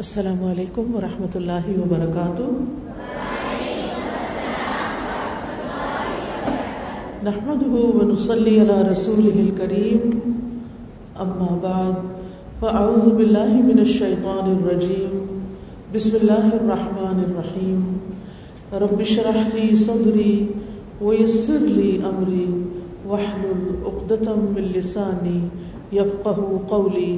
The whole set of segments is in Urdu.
السلام علیکم ورحمۃ اللہ وبرکاتہ۔ نحمده ونصلي على رسوله الكريم أما بعد فأعوذ بالله من الشيطان الرجيم بسم الله الرحمن الرحيم رب اشرح لي صدري ويسر لي أمري واحلل عقدة من لساني يفقه قولي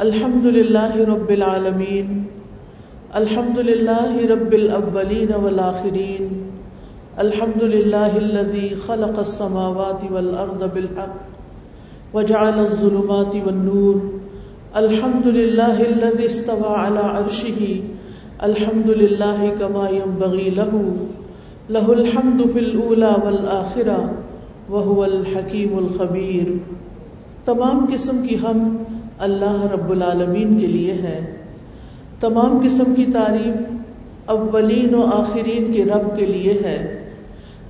الحمد لله رب العالمين الحمد لله رب الأولين والآخرين الحمد لله الذي خلق السماوات والأرض بالحق وجعل الظلمات والنور الحمد لله الذي استوى على عرشه الحمد لله كما ينبغي له له الحمد في الأولى والآخرة وهو الحكيم الخبير تمام قسم کی ہم اللہ رب العالمین کے لیے ہے۔ تمام قسم کی تعریف اولین و آخرین کے رب کے لیے ہے۔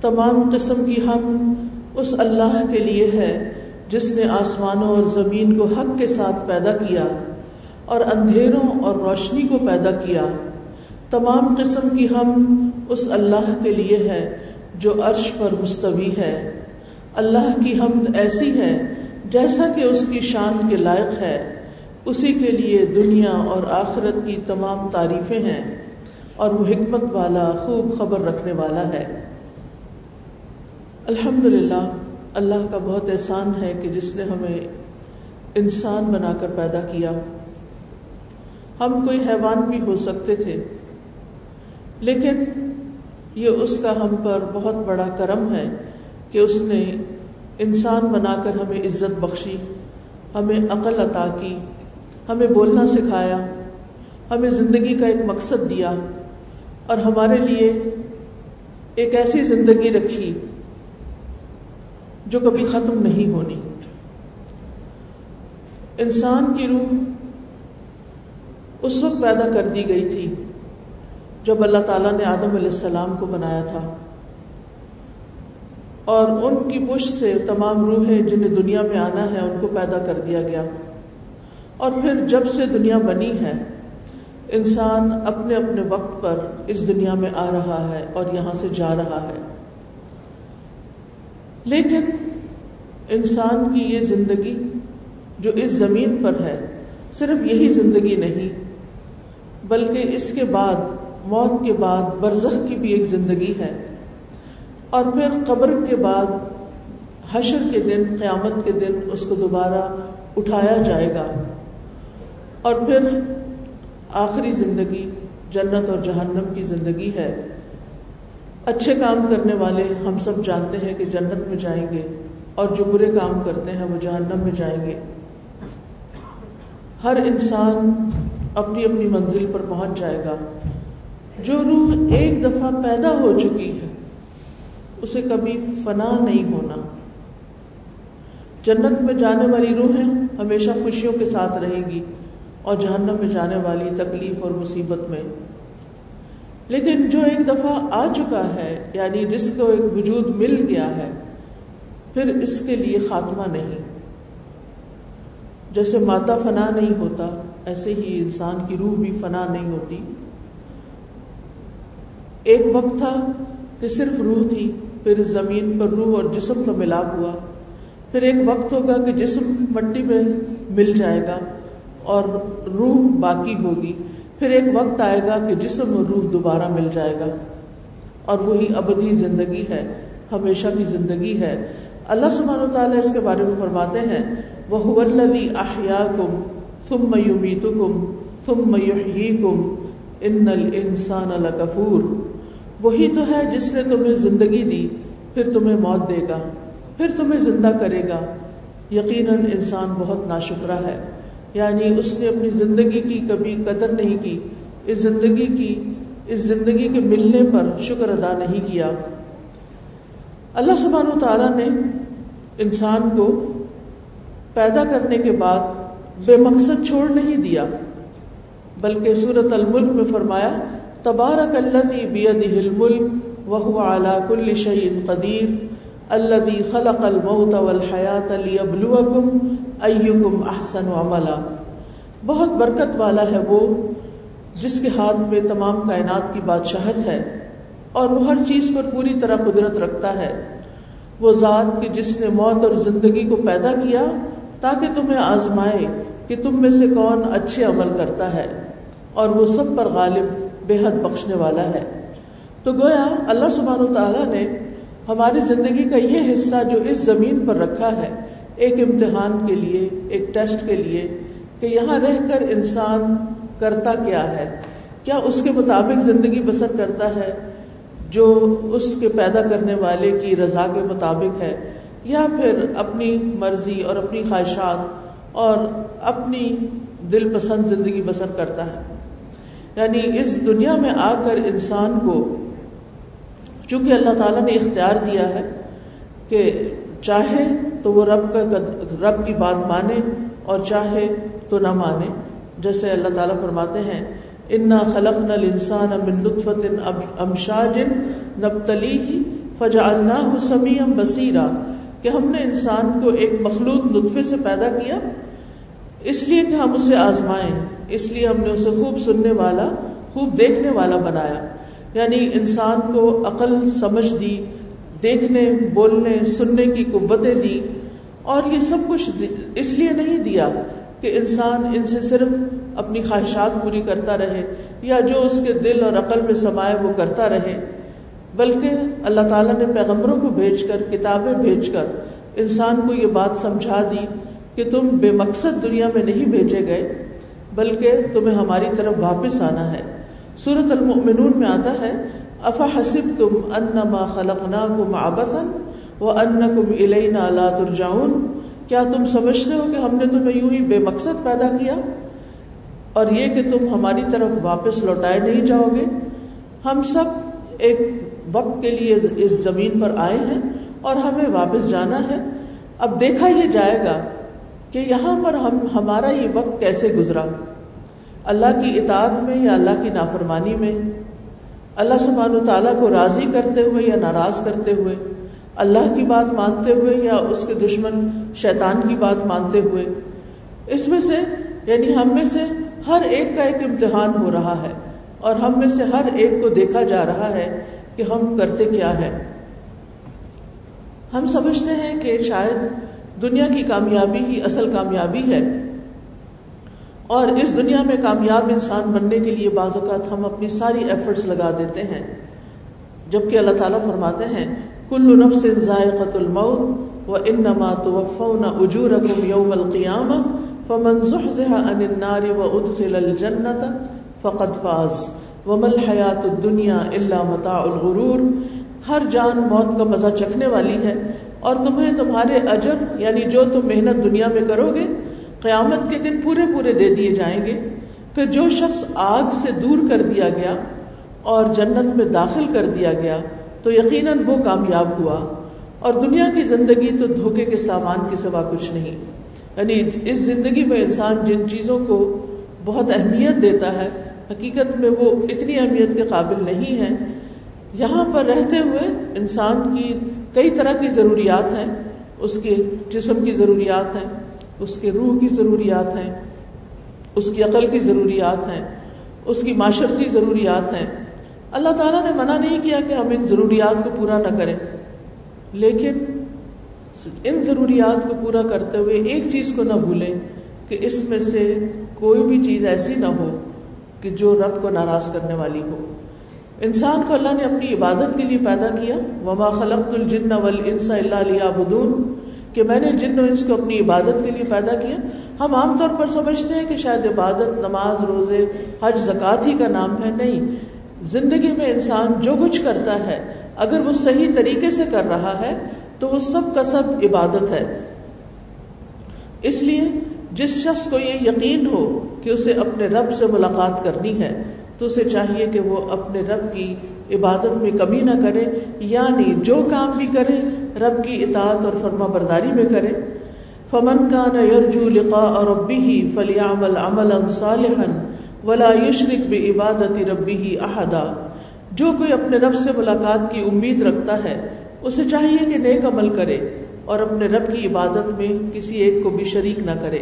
تمام قسم کی ہم اس اللہ کے لیے ہے جس نے آسمانوں اور زمین کو حق کے ساتھ پیدا کیا اور اندھیروں اور روشنی کو پیدا کیا۔ تمام قسم کی ہم اس اللہ کے لیے ہے جو عرش پر مستوی ہے۔ اللہ کی حمد ایسی ہے جیسا کہ اس کی شان کے لائق ہے، اسی کے لیے دنیا اور آخرت کی تمام تعریفیں ہیں اور وہ حکمت والا، خوب خبر رکھنے والا ہے۔ الحمد للہ اللہ کا بہت احسان ہے کہ جس نے ہمیں انسان بنا کر پیدا کیا۔ ہم کوئی حیوان بھی ہو سکتے تھے، لیکن یہ اس کا ہم پر بہت بڑا کرم ہے کہ اس نے انسان بنا کر ہمیں عزت بخشی، ہمیں عقل عطا کی، ہمیں بولنا سکھایا، ہمیں زندگی کا ایک مقصد دیا اور ہمارے لیے ایک ایسی زندگی رکھی جو کبھی ختم نہیں ہونی۔ انسان کی روح اس وقت پیدا کر دی گئی تھی جب اللہ تعالیٰ نے آدم علیہ السلام کو بنایا تھا۔ اور ان کی پشت سے تمام روحیں جنہیں دنیا میں آنا ہے، ان کو پیدا کر دیا گیا۔ اور پھر جب سے دنیا بنی ہے، انسان اپنے اپنے وقت پر اس دنیا میں آ رہا ہے اور یہاں سے جا رہا ہے۔ لیکن انسان کی یہ زندگی جو اس زمین پر ہے، صرف یہی زندگی نہیں، بلکہ اس کے بعد، موت کے بعد، برزخ کی بھی ایک زندگی ہے۔ اور پھر قبر کے بعد حشر کے دن، قیامت کے دن اس کو دوبارہ اٹھایا جائے گا۔ اور پھر آخری زندگی، جنت اور جہنم کی زندگی ہے۔ اچھے کام کرنے والے ہم سب جانتے ہیں کہ جنت میں جائیں گے اور جو برے کام کرتے ہیں وہ جہنم میں جائیں گے۔ ہر انسان اپنی اپنی منزل پر پہنچ جائے گا۔ جو روح ایک دفعہ پیدا ہو چکی ہے اسے کبھی فنا نہیں ہونا۔ جنت میں جانے والی روحیں ہمیشہ خوشیوں کے ساتھ رہیں گی اور جہنم میں جانے والی تکلیف اور مصیبت میں۔ لیکن جو ایک دفعہ آ چکا ہے یعنی جس کو ایک وجود مل گیا ہے، پھر اس کے لیے خاتمہ نہیں۔ جیسے مادہ فنا نہیں ہوتا، ایسے ہی انسان کی روح بھی فنا نہیں ہوتی۔ ایک وقت تھا کہ صرف روح تھی پھر زمین پر روح اور جسم کا ملاپ ہوا۔ پھر ایک وقت ہوگا کہ جسم مٹی میں مل جائے گا اور روح باقی ہوگی۔ پھر ایک وقت آئے گا کہ جسم اور روح دوبارہ مل جائے گا۔ اور وہی ابدی زندگی ہے، ہمیشہ کی زندگی ہے۔ اللہ سبحانہ و تعالیٰ اس کے بارے میں فرماتے ہیں وہ الذی احیاکم ثم یمیتکم ثم یحییکم ان الانسان لکفور وہی تو ہے جس نے تمہیں زندگی دی۔ پھر تمہیں موت دے گا، پھر تمہیں زندہ کرے گا۔ یقیناً انسان بہت ناشکرہ ہے۔ یعنی اس نے اپنی زندگی کی کبھی قدر نہیں کی۔ اس زندگی کی، اس زندگی کے ملنے پر شکر ادا نہیں کیا۔ اللہ سبحانہ تعالیٰ نے انسان کو پیدا کرنے کے بعد بے مقصد چھوڑ نہیں دیا، بلکہ صورت الملک میں فرمایا، تبارک اللہ بید الملک وہ اعلیٰ کل شعین قدیر اللہ خلق الموت والحیات لیبلوکم ایکم احسن عملا۔ بہت برکت والا ہے وہ جس کے ہاتھ میں تمام کائنات کی بادشاہت ہے اور وہ ہر چیز پر پوری طرح قدرت رکھتا ہے۔ وہ ذات کہ جس نے موت اور زندگی کو پیدا کیا تاکہ تمہیں آزمائے کہ تم میں سے کون اچھے عمل کرتا ہے اور وہ سب پر غالب، بے حد بخشنے والا ہے۔ تو گویا اللہ سبحانہ و تعالیٰ نے ہماری زندگی کا یہ حصہ جو اس زمین پر رکھا ہے، ایک امتحان کے لیے، ایک ٹیسٹ کے لیے، کہ یہاں رہ کر انسان کرتا کیا ہے؟ کیا اس کے مطابق زندگی بسر کرتا ہے جو اس کے پیدا کرنے والے کی رضا کے مطابق ہے؟ یا پھر اپنی مرضی اور اپنی خواہشات اور اپنی دل پسند زندگی بسر کرتا ہے؟ یعنی اس دنیا میں آ کر انسان کو چونکہ اللہ تعالیٰ نے اختیار دیا ہے کہ چاہے تو وہ رب کا رب کی بات مانے اور چاہے تو نہ مانے۔ جیسے اللہ تعالیٰ فرماتے ہیں، انا خلق نل انسان امن لطفت امشاج نبتلی ہی فجا اللہ سمی کہ ہم نے انسان کو ایک مخلوط نطفے سے پیدا کیا، اس لیے کہ ہم اسے آزمائیں۔ اس لیے ہم نے اسے خوب سننے والا، خوب دیکھنے والا بنایا۔ یعنی انسان کو عقل، سمجھ دی، دیکھنے، بولنے، سننے کی قوتیں دی، اور یہ سب کچھ اس لیے نہیں دیا کہ انسان ان سے صرف اپنی خواہشات پوری کرتا رہے، یا جو اس کے دل اور عقل میں سمائے وہ کرتا رہے، بلکہ اللہ تعالیٰ نے پیغمبروں کو بھیج کر، کتابیں بھیج کر انسان کو یہ بات سمجھا دی کہ تم بے مقصد دنیا میں نہیں بھیجے گئے، بلکہ تمہیں ہماری طرف واپس آنا ہے۔ صورت المؤمنون میں آتا ہے افا حسب تم انما خلقنا کم آبتن وہ ان کم الینا لا ترجعون؟ کیا تم سمجھتے ہو کہ ہم نے تمہیں یوں ہی بے مقصد پیدا کیا؟ اور یہ کہ تم ہماری طرف واپس لوٹائے نہیں جاؤ گے؟ ہم سب ایک وقت کے لیے اس زمین پر آئے ہیں اور ہمیں واپس جانا ہے۔ اب دیکھا یہ جائے گا کہ یہاں پر ہم، ہمارا یہ وقت کیسے گزرا؟ اللہ کی اطاعت میں یا اللہ کی نافرمانی میں؟ اللہ سبحانہ و تعالیٰ کو راضی کرتے ہوئے یا ناراض کرتے ہوئے؟ اللہ کی بات مانتے ہوئے یا اس کے دشمن شیطان کی بات مانتے ہوئے؟ اس میں سے یعنی ہم میں سے ہر ایک کا ایک امتحان ہو رہا ہے اور ہم میں سے ہر ایک کو دیکھا جا رہا ہے کہ ہم کرتے کیا ہے ہم سمجھتے ہیں کہ شاید دنیا کی کامیابی ہی اصل کامیابی ہے۔ اور اس دنیا میں کامیاب انسان بننے کے لیے بعض اوقات ہم اپنی ساری ایفرٹس لگا دیتے ہیں۔ جبکہ اللہ تعالیٰ فرماتے ہیں کل نفس ذائقۃ الموت و انما توفون اجورکم یوم القیامہ فمن زحزح عن النار وادخل الجنة فقد فاز۔ وما الحیات الدنیا الا متاع الغرور۔ ہر جان موت کا مزہ چکھنے والی ہے اور تمہیں تمہارے اجر یعنی جو تم محنت دنیا میں کرو گے قیامت کے دن پورے پورے دے دیے جائیں گے۔ پھر جو شخص آگ سے دور کر دیا گیا اور جنت میں داخل کر دیا گیا، تو یقیناً وہ کامیاب ہوا۔ اور دنیا کی زندگی تو دھوکے کے سامان کے سوا کچھ نہیں۔ یعنی اس زندگی میں انسان جن چیزوں کو بہت اہمیت دیتا ہے، حقیقت میں وہ اتنی اہمیت کے قابل نہیں ہے یہاں پر رہتے ہوئے انسان کی کئی طرح کی ضروریات ہیں، اس کے جسم کی ضروریات ہیں۔ اس کے روح کی ضروریات ہیں، اس کی عقل کی ضروریات ہیں، اس کی معاشرتی ضروریات ہیں۔ اللہ تعالیٰ نے منع نہیں کیا کہ ہم ان ضروریات کو پورا نہ کریں۔ لیکن ان ضروریات کو پورا کرتے ہوئے ایک چیز کو نہ بھولیں کہ اس میں سے کوئی بھی چیز ایسی نہ ہو کہ جو رب کو ناراض کرنے والی ہو۔ انسان کو اللہ نے اپنی عبادت کے لیے پیدا کیا۔ وما خلقت الجن والانس الا ليعبدون۔ کہ میں نے جن و انس کو اپنی عبادت کے لیے پیدا کیا، ہم عام طور پر سمجھتے ہیں کہ شاید عبادت، نماز، روزے، حج، زکوٰۃ ہی کا نام ہے۔ نہیں، زندگی میں انسان جو کچھ کرتا ہے، اگر وہ صحیح طریقے سے کر رہا ہے، تو وہ سب کا سب عبادت ہے۔ اس لیے جس شخص کو یہ یقین ہو کہ اسے اپنے رب سے ملاقات کرنی ہے، تو اسے چاہیے کہ وہ اپنے رب کی عبادت میں کمی نہ کرے یعنی جو کام بھی کرے، رب کی اطاعت اور فرما برداری میں کرے۔ فمن کا نہ یرجو لقا اور ابی ہی فلیامل عمل صالحن ولا یشرک بھی عبادت ربی ہی احدا جو کوئی اپنے رب سے ملاقات کی امید رکھتا ہے، اسے چاہیے کہ نیک عمل کرے اور اپنے رب کی عبادت میں کسی ایک کو بھی شریک نہ کرے۔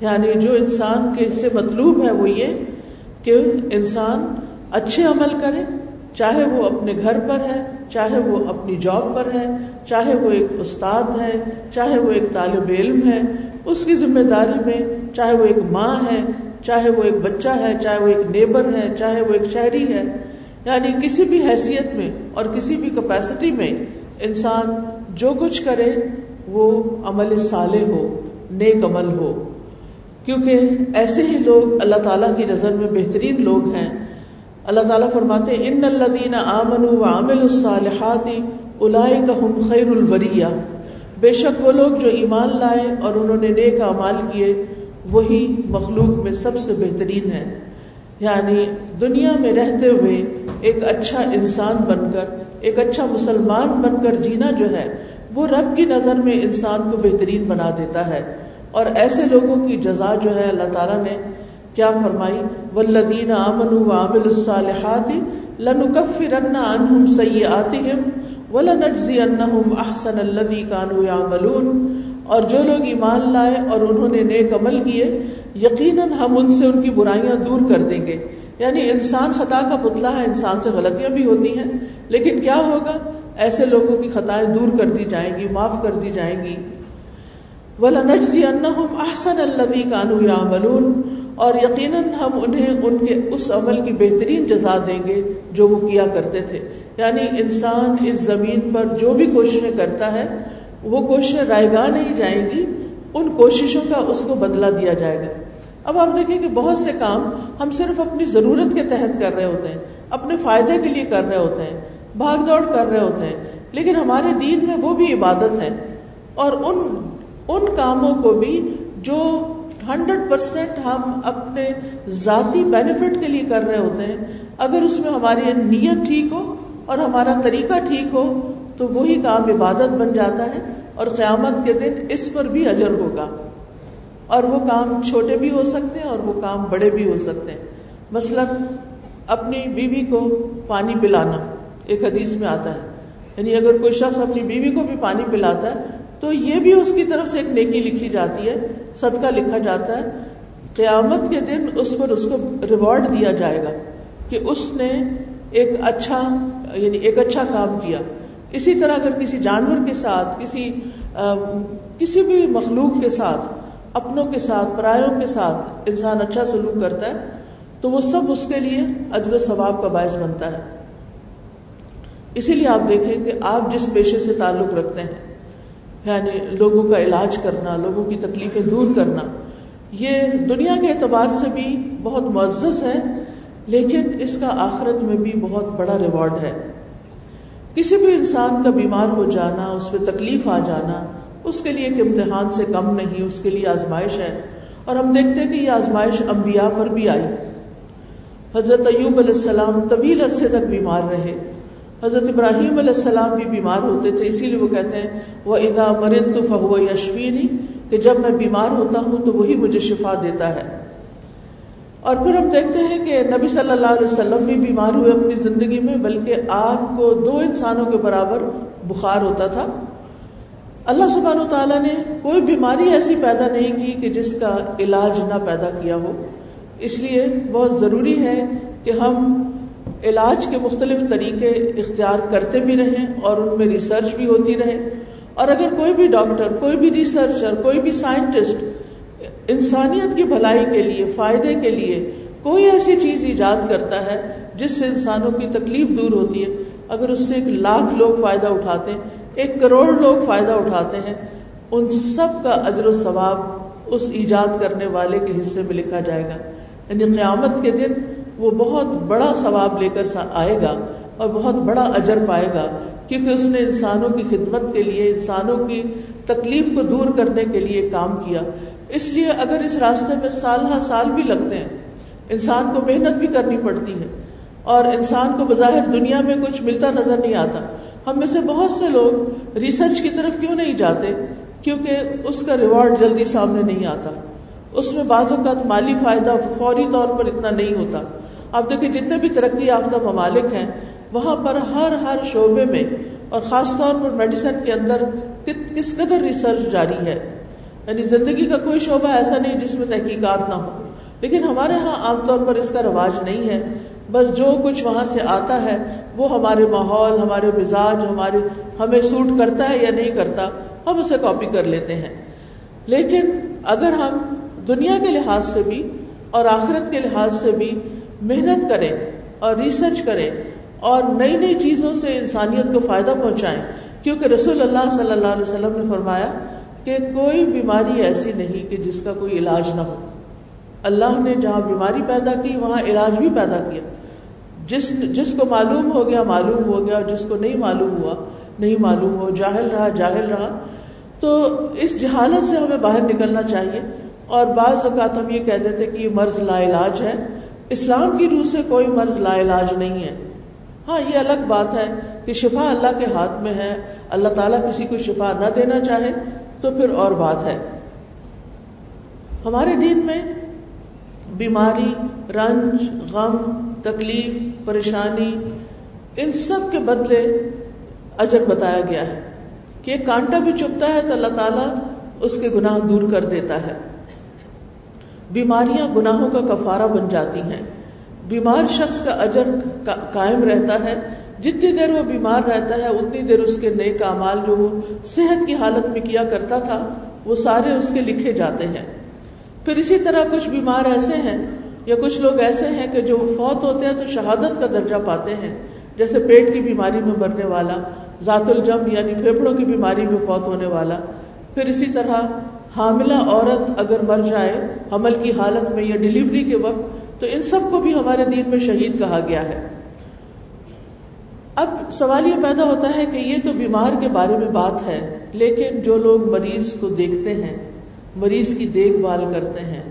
یعنی جو انسان کے سے مطلوب ہے وہ یہ کہ انسان اچھے عمل کرے چاہے وہ اپنے گھر پر ہے، چاہے وہ اپنی جاب پر ہے، چاہے وہ ایک استاد ہے، چاہے وہ ایک طالب علم ہے، اس کی ذمہ داری میں چاہے وہ ایک ماں ہے، چاہے وہ ایک بچہ ہے، چاہے وہ ایک نیبر ہے، چاہے وہ ایک شہری ہے۔ یعنی کسی بھی حیثیت میں اور کسی بھی کیپیسٹی میں انسان جو کچھ کرے، وہ عمل صالح ہو، نیک عمل ہو۔ کیونکہ ایسے ہی لوگ اللہ تعالیٰ کی نظر میں بہترین لوگ ہیں۔ اللہ تعالیٰ فرماتے ان الدین آمن و عامل الصالحاتی الاائے کا ہم خیر البریہ بے شک وہ لوگ جو ایمان لائے اور انہوں نے نیک اعمال کیے، وہی مخلوق میں سب سے بہترین ہے یعنی دنیا میں رہتے ہوئے ایک اچھا انسان بن کر، ایک اچھا مسلمان بن کر جینا جو ہے، وہ رب کی نظر میں انسان کو بہترین بنا دیتا ہے۔ اور ایسے لوگوں کی جزا جو ہے اللہ تعالیٰ نے کیا فرمائی؟ ولدین امن عامل الصالحات لنکفرن عنہم سیئاتہم ولنجزی احسن الذی کانوا یعملون اور جو لوگ ایمان لائے اور انہوں نے نیک عمل کیے، یقیناً ہم ان سے ان کی برائیاں دور کر دیں گے۔ یعنی انسان خطا کا پتلا ہے، انسان سے غلطیاں بھی ہوتی ہیں، لیکن کیا ہوگا؟ ایسے لوگوں کی خطائیں دور کر دی جائیں گی، معاف کر دی جائیں گی۔ وَلَنَجْزِي أَنَّهُمْ أَحْسَنَ الَّذِي كَانُوا يَعْمَلُونَ۔ اور یقیناً ہم انہیں ان کے اس عمل کی بہترین جزا دیں گے جو وہ کیا کرتے تھے۔ یعنی انسان اس زمین پر جو بھی کوششیں کرتا ہے، وہ کوششیں رائے گاہ نہیں جائیں گی، ان کوششوں کا اس کو بدلا دیا جائے گا۔ اب آپ دیکھیں کہ بہت سے کام ہم صرف اپنی ضرورت کے تحت کر رہے ہوتے ہیں، اپنے فائدے کے لیے کر رہے ہوتے ہیں، بھاگ دوڑ کر رہے ہوتے ہیں، لیکن ہمارے دین میں وہ بھی عبادت ہے۔ اور ان ان کاموں کو بھی جو ہنڈریڈ پرسینٹ ہم اپنے ذاتی بینیفٹ کے لیے کر رہے ہوتے ہیں۔ اگر اس میں ہماری نیت ٹھیک ہو اور ہمارا طریقہ ٹھیک ہو، تو وہی کام عبادت بن جاتا ہے اور قیامت کے دن اس پر بھی اجر ہوگا۔ اور وہ کام چھوٹے بھی ہو سکتے ہیں اور وہ کام بڑے بھی ہو سکتے ہیں۔ مثلا اپنی بیوی کو پانی پلانا، ایک حدیث میں آتا ہے۔ یعنی اگر کوئی شخص اپنی بیوی کو بھی پانی پلاتا ہے تو یہ بھی اس کی طرف سے ایک نیکی لکھی جاتی ہے، صدقہ لکھا جاتا ہے۔ قیامت کے دن اس پر اس کو ریوارڈ دیا جائے گا کہ اس نے ایک اچھا یعنی ایک اچھا کام کیا۔ اسی طرح اگر کسی جانور کے ساتھ، کسی کسی بھی مخلوق کے ساتھ، اپنوں کے ساتھ، پرایوں کے ساتھ انسان اچھا سلوک کرتا ہے، تو وہ سب اس کے لیے اجر و ثواب کا باعث بنتا ہے۔ اسی لیے آپ دیکھیں کہ آپ جس پیشے سے تعلق رکھتے ہیں یعنی لوگوں کا علاج کرنا، لوگوں کی تکلیفیں دور کرنا، یہ دنیا کے اعتبار سے بھی بہت معزز ہے، لیکن اس کا آخرت میں بھی بہت بڑا ریوارڈ ہے۔ کسی بھی انسان کا بیمار ہو جانا، اس پہ تکلیف آ جانا، اس کے لیے ایک امتحان سے کم نہیں، اس کے لیے آزمائش ہے۔ اور ہم دیکھتے ہیں کہ یہ آزمائش انبیاء پر بھی آئی۔ حضرت ایوب علیہ السلام طویل عرصے تک بیمار رہے۔ حضرت ابراہیم علیہ السلام بھی بیمار ہوتے تھے، اسی لیے وہ کہتے ہیں وہ ادا مرد تو فہو یشوینی کہ جب میں بیمار ہوتا ہوں تو وہی مجھے شفا دیتا ہے۔ اور پھر ہم دیکھتے ہیں کہ نبی صلی اللہ علیہ وسلم بھی بیمار ہوئے اپنی زندگی میں، بلکہ آپ کو دو انسانوں کے برابر بخار ہوتا تھا۔ اللہ سبحانہ و تعالیٰ نے کوئی بیماری ایسی پیدا نہیں کی کہ جس کا علاج نہ پیدا کیا ہو۔ اس لیے بہت ضروری ہے کہ ہم علاج کے مختلف طریقے اختیار کرتے بھی رہیں اور ان میں ریسرچ بھی ہوتی رہے۔ اور اگر کوئی بھی ڈاکٹر کوئی بھی ریسرچر کوئی بھی سائنٹسٹ انسانیت کی بھلائی کے لیے، فائدے کے لیے کوئی ایسی چیز ایجاد کرتا ہے جس سے انسانوں کی تکلیف دور ہوتی ہے، اگر اس سے ایک لاکھ لوگ فائدہ اٹھاتے ہیں، ایک کروڑ لوگ فائدہ اٹھاتے ہیں، ان سب کا اجر و ثواب اس ایجاد کرنے والے کے حصے میں لکھا جائے گا۔ یعنی قیامت کے دن وہ بہت بڑا ثواب لے کر آئے گا اور بہت بڑا اجر پائے گا، کیونکہ اس نے انسانوں کی خدمت کے لیے، انسانوں کی تکلیف کو دور کرنے کے لیے کام کیا۔ اس لیے اگر اس راستے میں سال ہر سال بھی لگتے ہیں، انسان کو محنت بھی کرنی پڑتی ہے اور انسان کو بظاہر دنیا میں کچھ ملتا نظر نہیں آتا۔ ہم میں سے بہت سے لوگ ریسرچ کی طرف کیوں نہیں جاتے؟ کیونکہ اس کا ریوارڈ جلدی سامنے نہیں آتا۔ اس میں بعض اوقات مالی فائدہ فوری طور پر اتنا نہیں ہوتا۔ آپ دیکھیں جتنے بھی ترقی یافتہ ممالک ہیں، وہاں پر ہر ہر شعبے میں اور خاص طور پر میڈیسن کے اندر کس قدر ریسرچ جاری ہے۔ یعنی زندگی کا کوئی شعبہ ایسا نہیں جس میں تحقیقات نہ ہو لیکن ہمارے ہاں عام طور پر اس کا رواج نہیں ہے۔ بس جو کچھ وہاں سے آتا ہے، وہ ہمارے ماحول، ہمارے مزاج، ہمارے، ہمیں سوٹ کرتا ہے یا نہیں کرتا، ہم اسے کاپی کر لیتے ہیں۔ لیکن اگر ہم دنیا کے لحاظ سے بھی اور آخرت کے لحاظ سے بھی محنت کریں اور ریسرچ کریں اور نئی نئی چیزوں سے انسانیت کو فائدہ پہنچائیں کیونکہ رسول اللہ صلی اللہ علیہ وسلم نے فرمایا کہ کوئی بیماری ایسی نہیں کہ جس کا کوئی علاج نہ ہو۔ اللہ نے جہاں بیماری پیدا کی، وہاں علاج بھی پیدا کیا۔ جس جس کو معلوم ہو گیا، معلوم ہو گیا جس کو نہیں معلوم ہوا، نہیں معلوم ہو، جاہل رہا جاہل رہا۔ تو اس جہالت سے ہمیں باہر نکلنا چاہیے۔ اور بعض اوقات ہم یہ کہہ دیتے کہ یہ مرض لا علاج ہے۔ اسلام کی روح سے کوئی مرض لا علاج نہیں ہے۔ ہاں یہ الگ بات ہے کہ شفا اللہ کے ہاتھ میں ہے، اللہ تعالیٰ کسی کو شفا نہ دینا چاہے، تو پھر اور بات ہے۔ ہمارے دین میں بیماری، رنج، غم، تکلیف، پریشانی، ان سب کے بدلے اجر بتایا گیا ہے۔ کہ ایک کانٹا بھی چپتا ہے تو اللہ تعالیٰ اس کے گناہ دور کر دیتا ہے۔ بیماریاں گناہوں کا کفارہ بن جاتی ہیں۔ بیمار شخص کا اجر قائم رہتا ہے۔ جتنی دیر وہ بیمار رہتا ہے، اتنی دیر اس کے نئے کامال جو وہ صحت کی حالت میں کیا کرتا تھا، وہ سارے اس کے لکھے جاتے ہیں۔ پھر اسی طرح کچھ بیمار ایسے ہیں یا کچھ لوگ ایسے ہیں کہ جو فوت ہوتے ہیں تو شہادت کا درجہ پاتے ہیں۔ جیسے پیٹ کی بیماری میں مرنے والا، ذات الجم یعنی پھیپڑوں کی بیماری میں فوت ہونے والا۔ پھر اسی طرح حاملہ عورت اگر مر جائے، حمل کی حالت میں یا ڈلیوری کے وقت، تو ان سب کو بھی ہمارے دین میں شہید کہا گیا ہے۔ اب سوال یہ پیدا ہوتا ہے کہ یہ تو بیمار کے بارے میں بات ہے، لیکن جو لوگ مریض کو دیکھتے ہیں، مریض کی دیکھ بھال کرتے ہیں،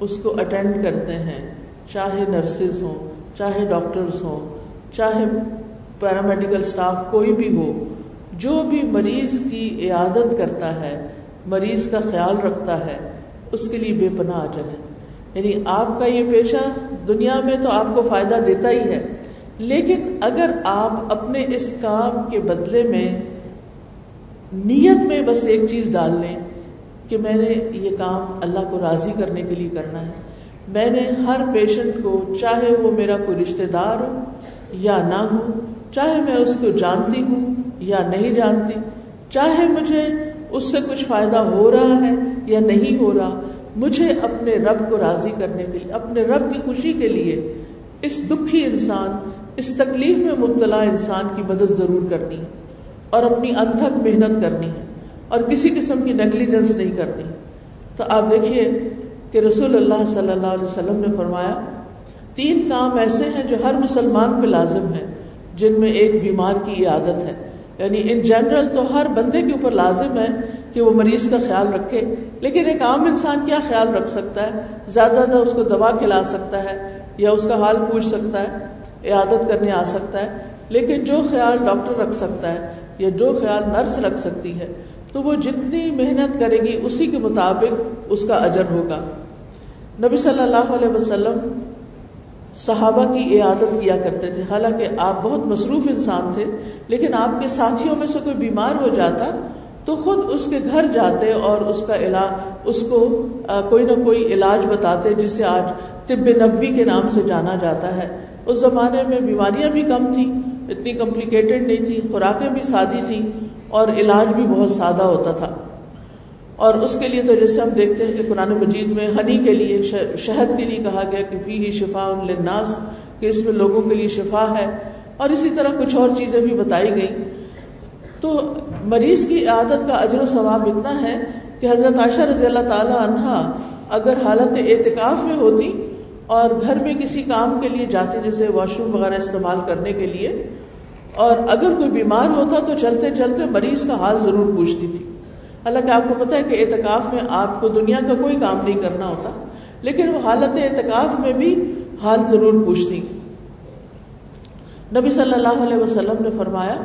اس کو اٹینڈ کرتے ہیں، چاہے نرسز ہوں، چاہے ڈاکٹرز ہوں، چاہے پیرامیڈیکل اسٹاف کوئی بھی ہو، جو بھی مریض کی عیادت کرتا ہے مریض کا خیال رکھتا ہے، اس کے لیے بے پناہ اجر ہے۔ یعنی آپ کا یہ پیشہ دنیا میں تو آپ کو فائدہ دیتا ہی ہے۔ لیکن اگر آپ اپنے اس کام کے بدلے میں نیت میں بس ایک چیز ڈال لیں کہ میں نے یہ کام اللہ کو راضی کرنے کے لیے کرنا ہے۔ میں نے ہر پیشنٹ کو، چاہے وہ میرا کوئی رشتے دار ہو یا نہ ہو، چاہے میں اس کو جانتی ہوں یا نہیں جانتی، چاہے مجھے اس سے کچھ فائدہ ہو رہا ہے یا نہیں ہو رہا؟ مجھے اپنے رب کو راضی کرنے کے لیے، اپنے رب کی خوشی کے لیے اس دکھی انسان، اس تکلیف میں مبتلا انسان کی مدد ضرور کرنی ہے اور اپنی انتھک محنت کرنی ہے اور کسی قسم کی نیگلیجنس نہیں کرنی۔ تو آپ دیکھیے کہ رسول اللہ صلی اللہ علیہ وسلم نے فرمایا، تین کام ایسے ہیں جو ہر مسلمان پہ لازم ہے جن میں ایک بیمار کی یہ عادت ہے۔ یعنی ان جنرل تو ہر بندے کے اوپر لازم ہے کہ وہ مریض کا خیال رکھے، لیکن ایک عام انسان کیا خیال رکھ سکتا ہے؟ زیادہ زیادہ اس کو دوا کھلا سکتا ہے یا اس کا حال پوچھ سکتا ہے، عیادت کرنے آ سکتا ہے، لیکن جو خیال ڈاکٹر رکھ سکتا ہے یا جو خیال نرس رکھ سکتی ہے، تو وہ جتنی محنت کرے گی اسی کے مطابق اس کا اجر ہوگا۔ نبی صلی اللہ علیہ وسلم صحابہ کی عیادت کیا کرتے تھے۔ حالانکہ آپ بہت مصروف انسان تھے، لیکن آپ کے ساتھیوں میں سے کوئی بیمار ہو جاتا تو خود اس کے گھر جاتے اور اس کا علاج اس کو کوئی نہ کوئی علاج بتاتے، جسے آج طب نبی کے نام سے جانا جاتا ہے۔ اس زمانے میں بیماریاں بھی کم تھیں، اتنی کمپلیکیٹڈ نہیں تھی خوراکیں بھی سادی تھیں اور علاج بھی بہت سادہ ہوتا تھا۔ اور اس کے لیے تو جیسے ہم دیکھتے ہیں کہ قرآن مجید میں ہنی کے لیے، شہد کے لیے کہا گیا کہ فی ہی شفا الناس کہ اس میں لوگوں کے لیے شفا ہے۔ اور اسی طرح کچھ اور چیزیں بھی بتائی گئیں۔ تو مریض کی عادت کا اجر و ثواب اتنا ہے کہ حضرت عائشہ رضی اللہ تعالی عنہا اگر حالت اعتکاف میں ہوتی اور گھر میں کسی کام کے لیے جاتے، جیسے واش روم وغیرہ استعمال کرنے کے لیے، اور اگر کوئی بیمار ہوتا تو چلتے چلتے مریض کا حال ضرور پوچھتی تھی۔ حالانکہ آپ کو پتا ہے کہ اعتکاف میں آپ کو دنیا کا کوئی کام نہیں کرنا ہوتا، لیکن وہ حالت اعتکاف میں بھی حال ضرور پوچھتی۔ نبی صلی اللہ علیہ وسلم نے فرمایا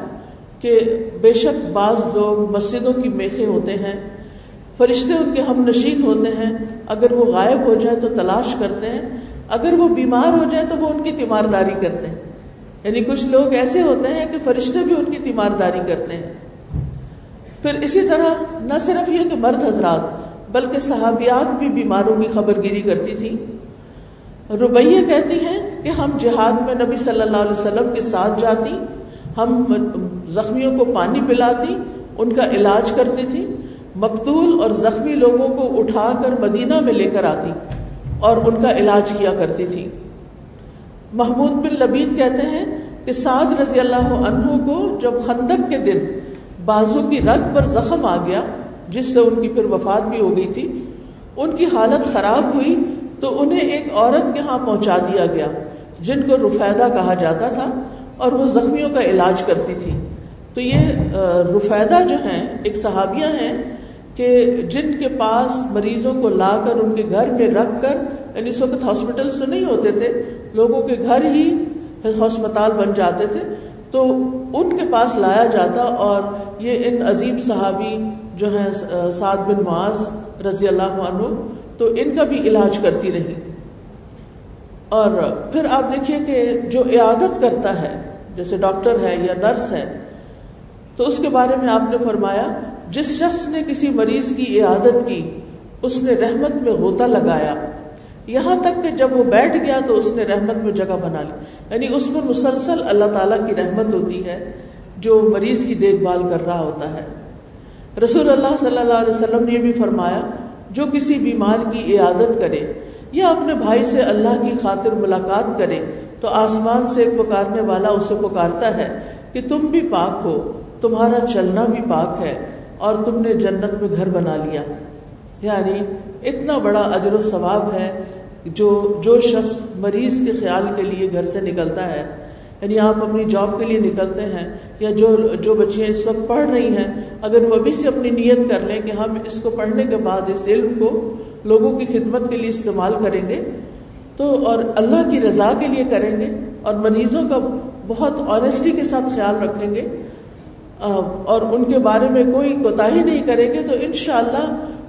کہ بے شک بعض لوگ مسجدوں کی میخے ہوتے ہیں، فرشتے ان کے ہم نشین ہوتے ہیں، اگر وہ غائب ہو جائیں تو تلاش کرتے ہیں، اگر وہ بیمار ہو جائیں تو وہ ان کی تیمارداری کرتے ہیں۔ یعنی کچھ لوگ ایسے ہوتے ہیں کہ فرشتے بھی ان کی تیمارداری کرتے ہیں۔ پھر اسی طرح نہ صرف یہ کہ مرد حضرات، بلکہ صحابیات بھی بیماروں کی خبر گیری کرتی تھی ربیہ کہتی ہیں کہ ہم جہاد میں نبی صلی اللہ علیہ وسلم کے ساتھ جاتی، ہم زخمیوں کو پانی پلاتی، ان کا علاج کرتی تھی، مقتول اور زخمی لوگوں کو اٹھا کر مدینہ میں لے کر آتی اور ان کا علاج کیا کرتی تھی۔ محمود بن لبید کہتے ہیں کہ سعد رضی اللہ عنہ کو جب خندق کے دن بازو کی رگ پر زخم آ گیا، جس سے ان کی پھر وفات بھی ہو گئی تھی۔ ان کی حالت خراب ہوئی تو انہیں ایک عورت کے ہاں پہنچا دیا گیا، جن کو رفیدہ کہا جاتا تھا اور وہ زخمیوں کا علاج کرتی تھی۔ تو یہ رفیدہ جو ہیں، ایک صحابیہ ہیں کہ جن کے پاس مریضوں کو لا کر ان کے گھر میں رکھ کر یعنی اس وقت ہاسپٹل سے نہیں ہوتے تھے، لوگوں کے گھر ہی ہسپتال بن جاتے تھے۔ تو ان کے پاس لایا جاتا اور یہ ان عظیم صحابی جو ہیں، سعد بن معاذ رضی اللہ عنہ، تو ان کا بھی علاج کرتی رہی۔ اور پھر آپ دیکھیے کہ جو عیادت کرتا ہے، جیسے ڈاکٹر ہے یا نرس ہے، تو اس کے بارے میں آپ نے فرمایا، جس شخص نے کسی مریض کی عیادت کی، اس نے رحمت میں ہوتا لگایا۔ یہاں تک کہ جب وہ بیٹھ گیا تو اس نے رحمت میں جگہ بنا لی۔ یعنی اس میں مسلسل اللہ تعالیٰ کی رحمت ہوتی ہے، جو مریض کی دیکھ بھال کر رہا ہوتا ہے۔ رسول اللہ صلی اللہ علیہ وسلم نے بھی فرمایا، جو کسی بیمار کی عیادت کرے یا اپنے بھائی سے اللہ کی خاطر ملاقات کرے، تو آسمان سے ایک پکارنے والا اسے پکارتا ہے کہ تم بھی پاک ہو، تمہارا چلنا بھی پاک ہے اور تم نے جنت میں گھر بنا لیا۔ یعنی اتنا بڑا اجر و ثواب ہے جو جو شخص مریض کے خیال کے لیے گھر سے نکلتا ہے یعنی آپ اپنی جاب کے لیے نکلتے ہیں، یا جو جو بچیاں اس وقت پڑھ رہی ہیں، اگر وہ ابھی سے اپنی نیت کر لیں کہ ہم اس کو پڑھنے کے بعد اس علم کو لوگوں کی خدمت کے لیے استعمال کریں گے، تو اور اللہ کی رضا کے لیے کریں گے، اور مریضوں کا بہت آنےسٹی کے ساتھ خیال رکھیں گے اور ان کے بارے میں کوئی کوتا ہی نہیں کریں گے، تو انشاءاللہ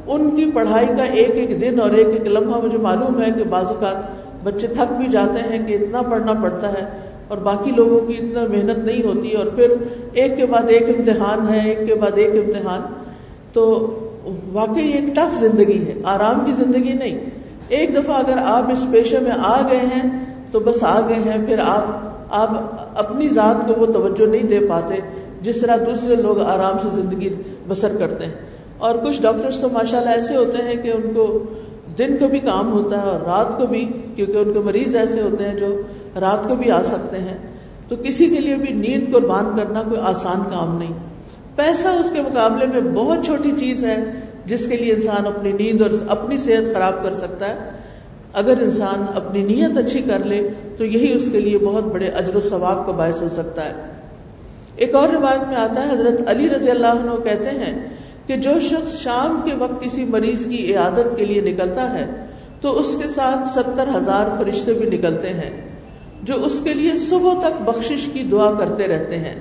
ان کی پڑھائی کا ایک ایک دن اور ایک ایک لمحہ مجھے معلوم ہے کہ بعض اوقات بچے تھک بھی جاتے ہیں کہ اتنا پڑھنا پڑتا ہے اور باقی لوگوں کی اتنا محنت نہیں ہوتی اور پھر ایک کے بعد ایک امتحان ہے، ایک کے بعد ایک امتحان۔ تو واقعی ایک ٹف زندگی ہے، آرام کی زندگی نہیں۔ ایک دفعہ اگر آپ اس پیشے میں آ گئے ہیں تو بس آ گئے ہیں، پھر آپ آپ اپنی ذات کو وہ توجہ نہیں دے پاتے جس طرح دوسرے لوگ آرام سے زندگی بسر کرتے ہیں۔ اور کچھ ڈاکٹرس تو ماشاء اللہ ایسے ہوتے ہیں کہ ان کو دن کو بھی کام ہوتا ہے اور رات کو بھی، کیونکہ ان کے مریض ایسے ہوتے ہیں جو رات کو بھی آ سکتے ہیں۔ تو کسی کے لیے بھی نیند قربان کرنا کوئی آسان کام نہیں۔ پیسہ اس کے مقابلے میں بہت چھوٹی چیز ہے جس کے لیے انسان اپنی نیند اور اپنی صحت خراب کر سکتا ہے۔ اگر انسان اپنی نیت اچھی کر لے تو یہی اس کے لیے بہت بڑے اجر و ثواب کا باعث ہو سکتا ہے۔ ایک اور روایت میں آتا ہے، حضرت علی رضی اللہ عنہ کہتے ہیں کہ جو شخص شام کے وقت کسی مریض کی عیادت کے لیے نکلتا ہے، تو اس کے ساتھ ستر ہزار فرشتے بھی نکلتے ہیں، جو اس کے لیے صبح تک بخشش کی دعا کرتے رہتے ہیں،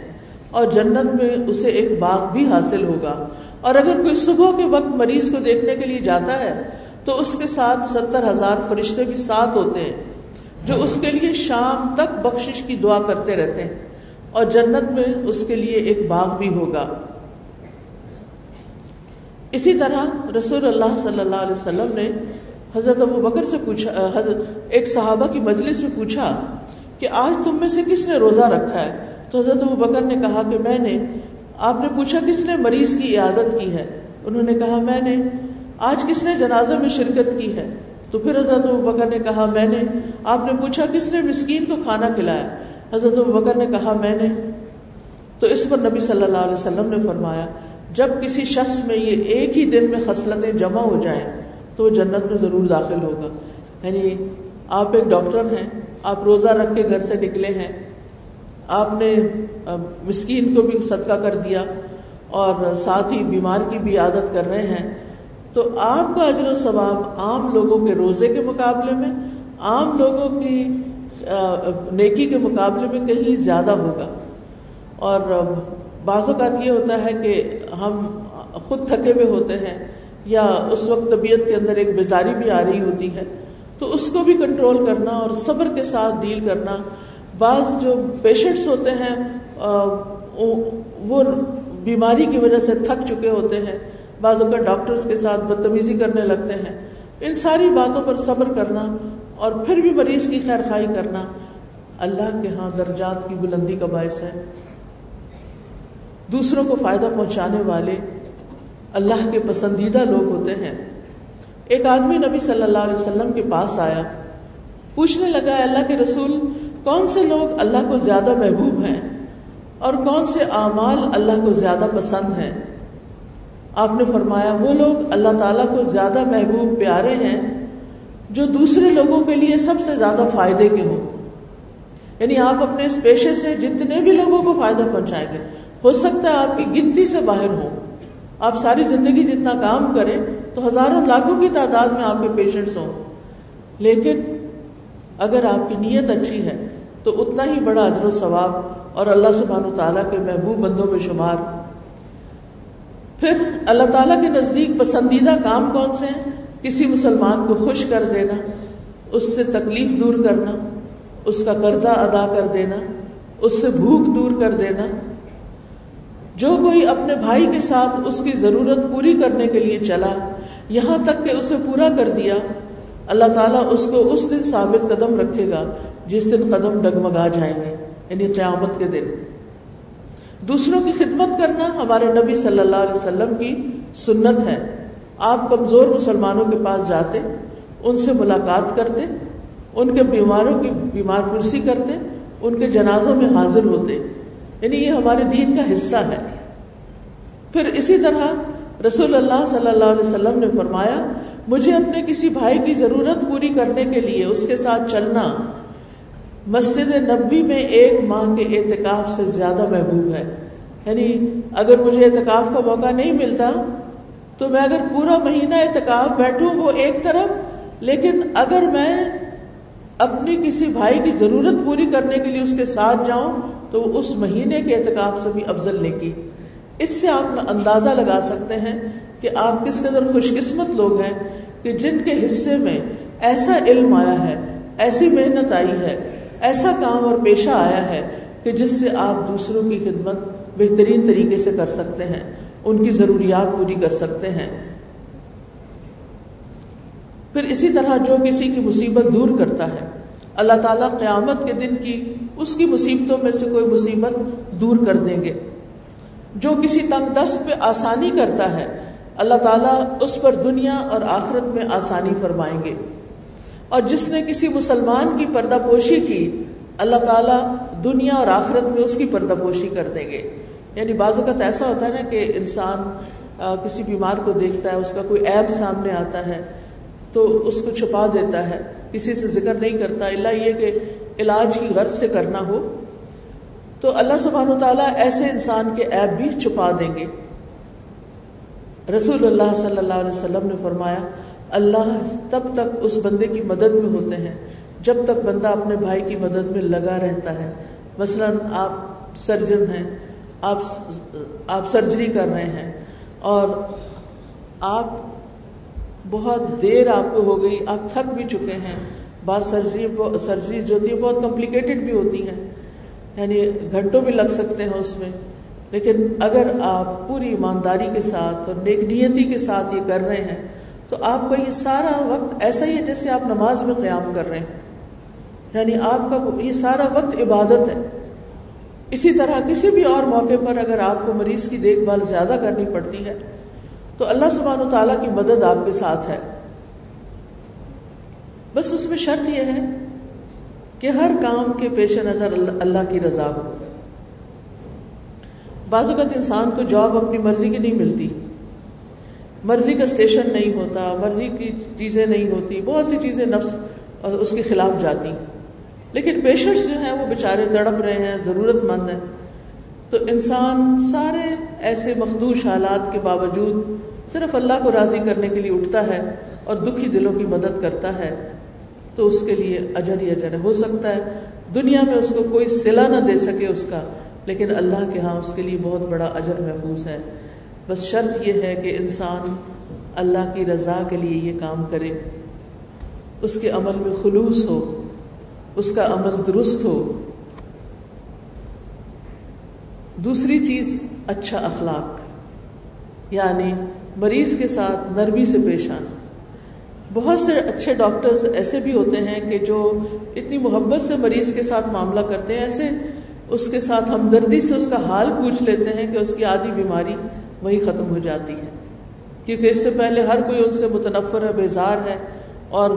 اور جنت میں اسے ایک باغ بھی حاصل ہوگا۔ اور اگر کوئی صبح کے وقت مریض کو دیکھنے کے لیے جاتا ہے، تو اس کے ساتھ ستر ہزار فرشتے بھی ساتھ ہوتے ہیں، جو اس کے لیے شام تک بخشش کی دعا کرتے رہتے ہیں، اور جنت میں اس کے لیے ایک باغ بھی ہوگا۔ اسی طرح رسول اللہ صلی اللہ علیہ وسلم نے حضرت ابو بکر سے پوچھا، حضرت، ایک صحابہ کی مجلس میں پوچھا کہ آج تم میں سے کس نے روزہ رکھا ہے؟ تو حضرت ابو بکر نے کہا کہ میں نے، آپ نے پوچھا کس نے مریض کی عیادت کی ہے؟ انہوں نے کہا، میں نے، آج کس نے جنازہ میں شرکت کی ہے؟ تو پھر حضرت ابو بکر نے کہا، میں نے، آپ نے پوچھا کس نے مسکین کو کھانا کھلایا؟ حضرت ابو بکر نے کہا، میں نے۔ تو اس پر نبی صلی اللہ علیہ وسلم نے فرمایا جب کسی شخص میں یہ ایک ہی دن میں خصلتیں جمع ہو جائیں تو وہ جنت میں ضرور داخل ہوگا۔ یعنی آپ ایک ڈاکٹر ہیں، آپ روزہ رکھ کے گھر سے نکلے ہیں، آپ نے مسکین کو بھی صدقہ کر دیا اور ساتھ ہی بیمار کی بھی عادت کر رہے ہیں، تو آپ کا اجر و ثواب عام لوگوں کے روزے کے مقابلے میں، عام لوگوں کی نیکی کے مقابلے میں کہیں زیادہ ہوگا۔ اور بعض اوقات یہ ہوتا ہے کہ ہم خود تھکے ہوئے ہوتے ہیں یا اس وقت طبیعت کے اندر ایک بیزاری بھی آ رہی ہوتی ہے، تو اس کو بھی کنٹرول کرنا اور صبر کے ساتھ ڈیل کرنا۔ بعض جو پیشنٹس ہوتے ہیں وہ بیماری کی وجہ سے تھک چکے ہوتے ہیں۔ بعض اوقات ڈاکٹرز کے ساتھ بدتمیزی کرنے لگتے ہیں۔ ان ساری باتوں پر صبر کرنا اور پھر بھی مریض کی خیر خائی کرنا اللہ کے ہاں درجات کی بلندی کا باعث ہے۔ دوسروں کو فائدہ پہنچانے والے اللہ کے پسندیدہ لوگ ہوتے ہیں۔ ایک آدمی نبی صلی اللہ علیہ وسلم کے پاس آیا، پوچھنے لگا اللہ کے رسول، کون سے لوگ اللہ کو زیادہ محبوب ہیں اور کون سے اعمال اللہ کو زیادہ پسند ہیں؟ آپ نے فرمایا، وہ لوگ اللہ تعالیٰ کو زیادہ محبوب، پیارے ہیں، جو دوسرے لوگوں کے لیے سب سے زیادہ فائدے کے ہوں۔ یعنی آپ اپنے اس پیشے سے جتنے بھی لوگوں کو فائدہ پہنچائیں گے ہو سکتا ہے آپ کی گنتی سے باہر ہوں۔ آپ ساری زندگی جتنا کام کریں تو ہزاروں لاکھوں کی تعداد میں آپ کے پیشنٹس ہوں۔ لیکن اگر آپ کی نیت اچھی ہے تو اتنا ہی بڑا اجر و ثواب اور اللہ سبحانہ و تعالیٰ کے محبوب بندوں میں شمار۔ پھر اللہ تعالیٰ کے نزدیک پسندیدہ کام کون سے ہیں؟ کسی مسلمان کو خوش کر دینا، اس سے تکلیف دور کرنا، اس کا قرضہ ادا کر دینا، اس سے بھوک دور کر دینا۔ جو کوئی اپنے بھائی کے ساتھ اس کی ضرورت پوری کرنے کے لیے چلا، یہاں تک کہ اسے پورا کر دیا، اللہ تعالیٰ اس کو اس دن ثابت قدم رکھے گا جس دن قدم ڈگمگا جائیں گے یعنی قیامت کے دن۔ دوسروں کی خدمت کرنا ہمارے نبی صلی اللہ علیہ وسلم کی سنت ہے۔ آپ کمزور مسلمانوں کے پاس جاتے، ان سے ملاقات کرتے، ان کے بیماروں کی بیمار پرسی کرتے، ان کے جنازوں میں حاضر ہوتے۔ یعنی یہ ہمارے دین کا حصہ ہے۔ پھر اسی طرح رسول اللہ صلی اللہ علیہ وسلم نے فرمایا، مجھے اپنے کسی بھائی کی ضرورت پوری کرنے کے لیے اس کے ساتھ چلنا مسجد نبی میں ایک ماہ کے اعتکاف سے زیادہ محبوب ہے۔ یعنی اگر مجھے اعتکاف کا موقع نہیں ملتا، تو میں اگر پورا مہینہ اعتکاف بیٹھوں وہ ایک طرف، لیکن اگر میں اپنی کسی بھائی کی ضرورت پوری کرنے کے لیے اس کے ساتھ جاؤں تو اس مہینے کے اعتکاف سے بھی افضل نیکی اس سے آپ اندازہ لگا سکتے ہیں کہ آپ کس قدر خوش قسمت لوگ ہیں کہ جن کے حصے میں ایسا علم آیا ہے، ایسی محنت آئی ہے، ایسا کام اور پیشہ آیا ہے کہ جس سے آپ دوسروں کی خدمت بہترین طریقے سے کر سکتے ہیں، ان کی ضروریات پوری کر سکتے ہیں۔ پھر اسی طرح جو کسی کی مصیبت دور کرتا ہے، اللہ تعالیٰ قیامت کے دن کی اس کی مصیبتوں میں سے کوئی مصیبت دور کر دیں گے۔ جو کسی تنگ دست پہ آسانی کرتا ہے، اللہ تعالیٰ اس پر دنیا اور آخرت میں آسانی فرمائیں گے۔ اور جس نے کسی مسلمان کی پردہ پوشی کی، اللہ تعالیٰ دنیا اور آخرت میں اس کی پردہ پوشی کر دیں گے۔ یعنی بعض اوقات ایسا ہوتا ہے نا کہ انسان کسی بیمار کو دیکھتا ہے، اس کا کوئی ایب سامنے آتا ہے تو اس کو چھپا دیتا ہے۔ کسی سے ذکر نہیں کرتا۔ اللہ یہ کہ علاج کی غرض سے کرنا ہو۔ تو اللہ سبحان و تعالیٰ ایسے انسان کے ایپ بھی چھپا دیں گے۔ رسول اللہ صلی اللہ علیہ وسلم نے فرمایا، اللہ تب تک اس بندے کی مدد میں ہوتے ہیں۔ جب تک بندہ اپنے بھائی کی مدد میں لگا رہتا ہے۔ مثلا آپ سرجن ہیں، آپ آپ سرجری کر رہے ہیں اور آپ بہت دیر آپ کو ہو گئی، آپ تھک بھی چکے ہیں۔ بعض سرجری سرجری جو ہوتی ہیں بہت کمپلیکیٹڈ بھی ہوتی ہیں۔ یعنی گھنٹوں بھی لگ سکتے ہیں اس میں۔ لیکن اگر آپ پوری ایمانداری کے ساتھ اور نیک نیتی کے ساتھ یہ کر رہے ہیں، تو آپ کا یہ سارا وقت ایسا ہی ہے جیسے آپ نماز میں قیام کر رہے ہیں۔ یعنی آپ کا یہ سارا وقت عبادت ہے۔ اسی طرح کسی بھی اور موقع پر اگر آپ کو مریض کی دیکھ بھال زیادہ کرنی پڑتی ہے تو اللہ سبحان و تعالیٰ کی مدد آپ کے ساتھ ہے۔ بس اس میں شرط یہ ہے کہ ہر کام کے پیش نظر اللہ کی رضا ہو۔ بعض اوقات انسان کو جاب اپنی مرضی کی نہیں ملتی۔ مرضی کا اسٹیشن نہیں ہوتا، مرضی کی چیزیں نہیں ہوتی، بہت سی چیزیں نفس اس کے خلاف جاتی۔ لیکن پیشنٹس جو ہیں وہ بےچارے تڑپ رہے ہیں، ضرورت مند ہیں۔ تو انسان سارے ایسے مخدوش حالات کے باوجود صرف اللہ کو راضی کرنے کے لیے اٹھتا ہے اور دکھی دلوں کی مدد کرتا ہے، تو اس کے لیے اجر ہی اجر ہو سکتا ہے دنیا میں اس کو کوئی سلا نہ دے سکے اس کا، لیکن اللہ کے ہاں اس کے لیے بہت بڑا اجر محفوظ ہے۔ بس شرط یہ ہے کہ انسان اللہ کی رضا کے لیے یہ کام کرے۔ اس کے عمل میں خلوص ہو، اس کا عمل درست ہو۔ دوسری چیز اچھا اخلاق یعنی مریض کے ساتھ نرمی سے پیش آنا۔ بہت سے اچھے ڈاکٹرز ایسے بھی ہوتے ہیں کہ جو اتنی محبت سے مریض کے ساتھ معاملہ کرتے ہیں، ایسے اس کے ساتھ ہمدردی سے اس کا حال پوچھ لیتے ہیں کہ اس کی آدھی بیماری وہی ختم ہو جاتی ہے۔ کیونکہ اس سے پہلے ہر کوئی ان سے متنفر ہے، بیزار ہے اور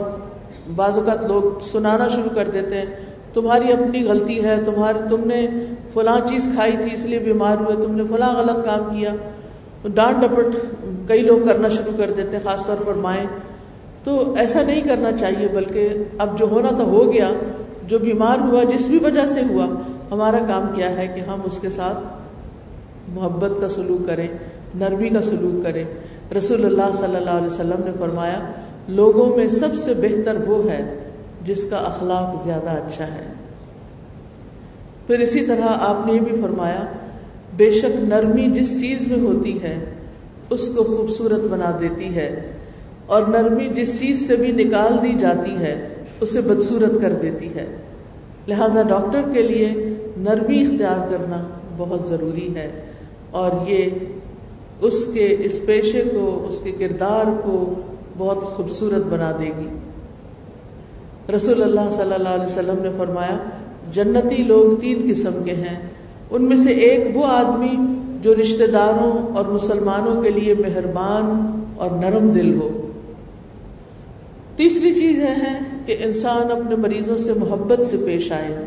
بعض اوقات لوگ سنانا شروع کر دیتے ہیں، تمہاری اپنی غلطی ہے تمہاری تم نے فلاں چیز کھائی تھی، اس لیے بیمار ہوئے، تم نے فلاں غلط کام کیا۔ ڈانٹ ڈپٹ کئی لوگ کرنا شروع کر دیتے ہیں، خاص طور پر مائیں۔ تو ایسا نہیں کرنا چاہیے، بلکہ اب جو ہونا تھا ہو گیا، جو بیمار ہوا، جس بھی وجہ سے ہوا، ہمارا کام کیا ہے کہ ہم اس کے ساتھ محبت کا سلوک کریں، نرمی کا سلوک کریں۔ رسول اللہ صلی اللہ علیہ وسلم نے فرمایا، لوگوں میں سب سے بہتر وہ ہے جس کا اخلاق زیادہ اچھا ہے۔ پھر اسی طرح آپ نے یہ بھی فرمایا بے شک نرمی جس چیز میں ہوتی ہے، اس کو خوبصورت بنا دیتی ہے۔ اور نرمی جس چیز سے بھی نکال دی جاتی ہے، اسے بدسورت کر دیتی ہے۔ لہذا ڈاکٹر کے لیے نرمی اختیار کرنا بہت ضروری ہے۔ اور یہ اس کے اس پیشے کو، اس کے کردار کو بہت خوبصورت بنا دے گی۔ رسول اللہ صلی اللہ علیہ وسلم نے فرمایا، جنتی لوگ تین قسم کے ہیں۔ ان میں سے ایک وہ آدمی جو رشتہ داروں اور مسلمانوں کے لیے مہربان اور نرم دل ہو۔ تیسری چیز یہ ہے کہ انسان اپنے مریضوں سے محبت سے پیش آئے۔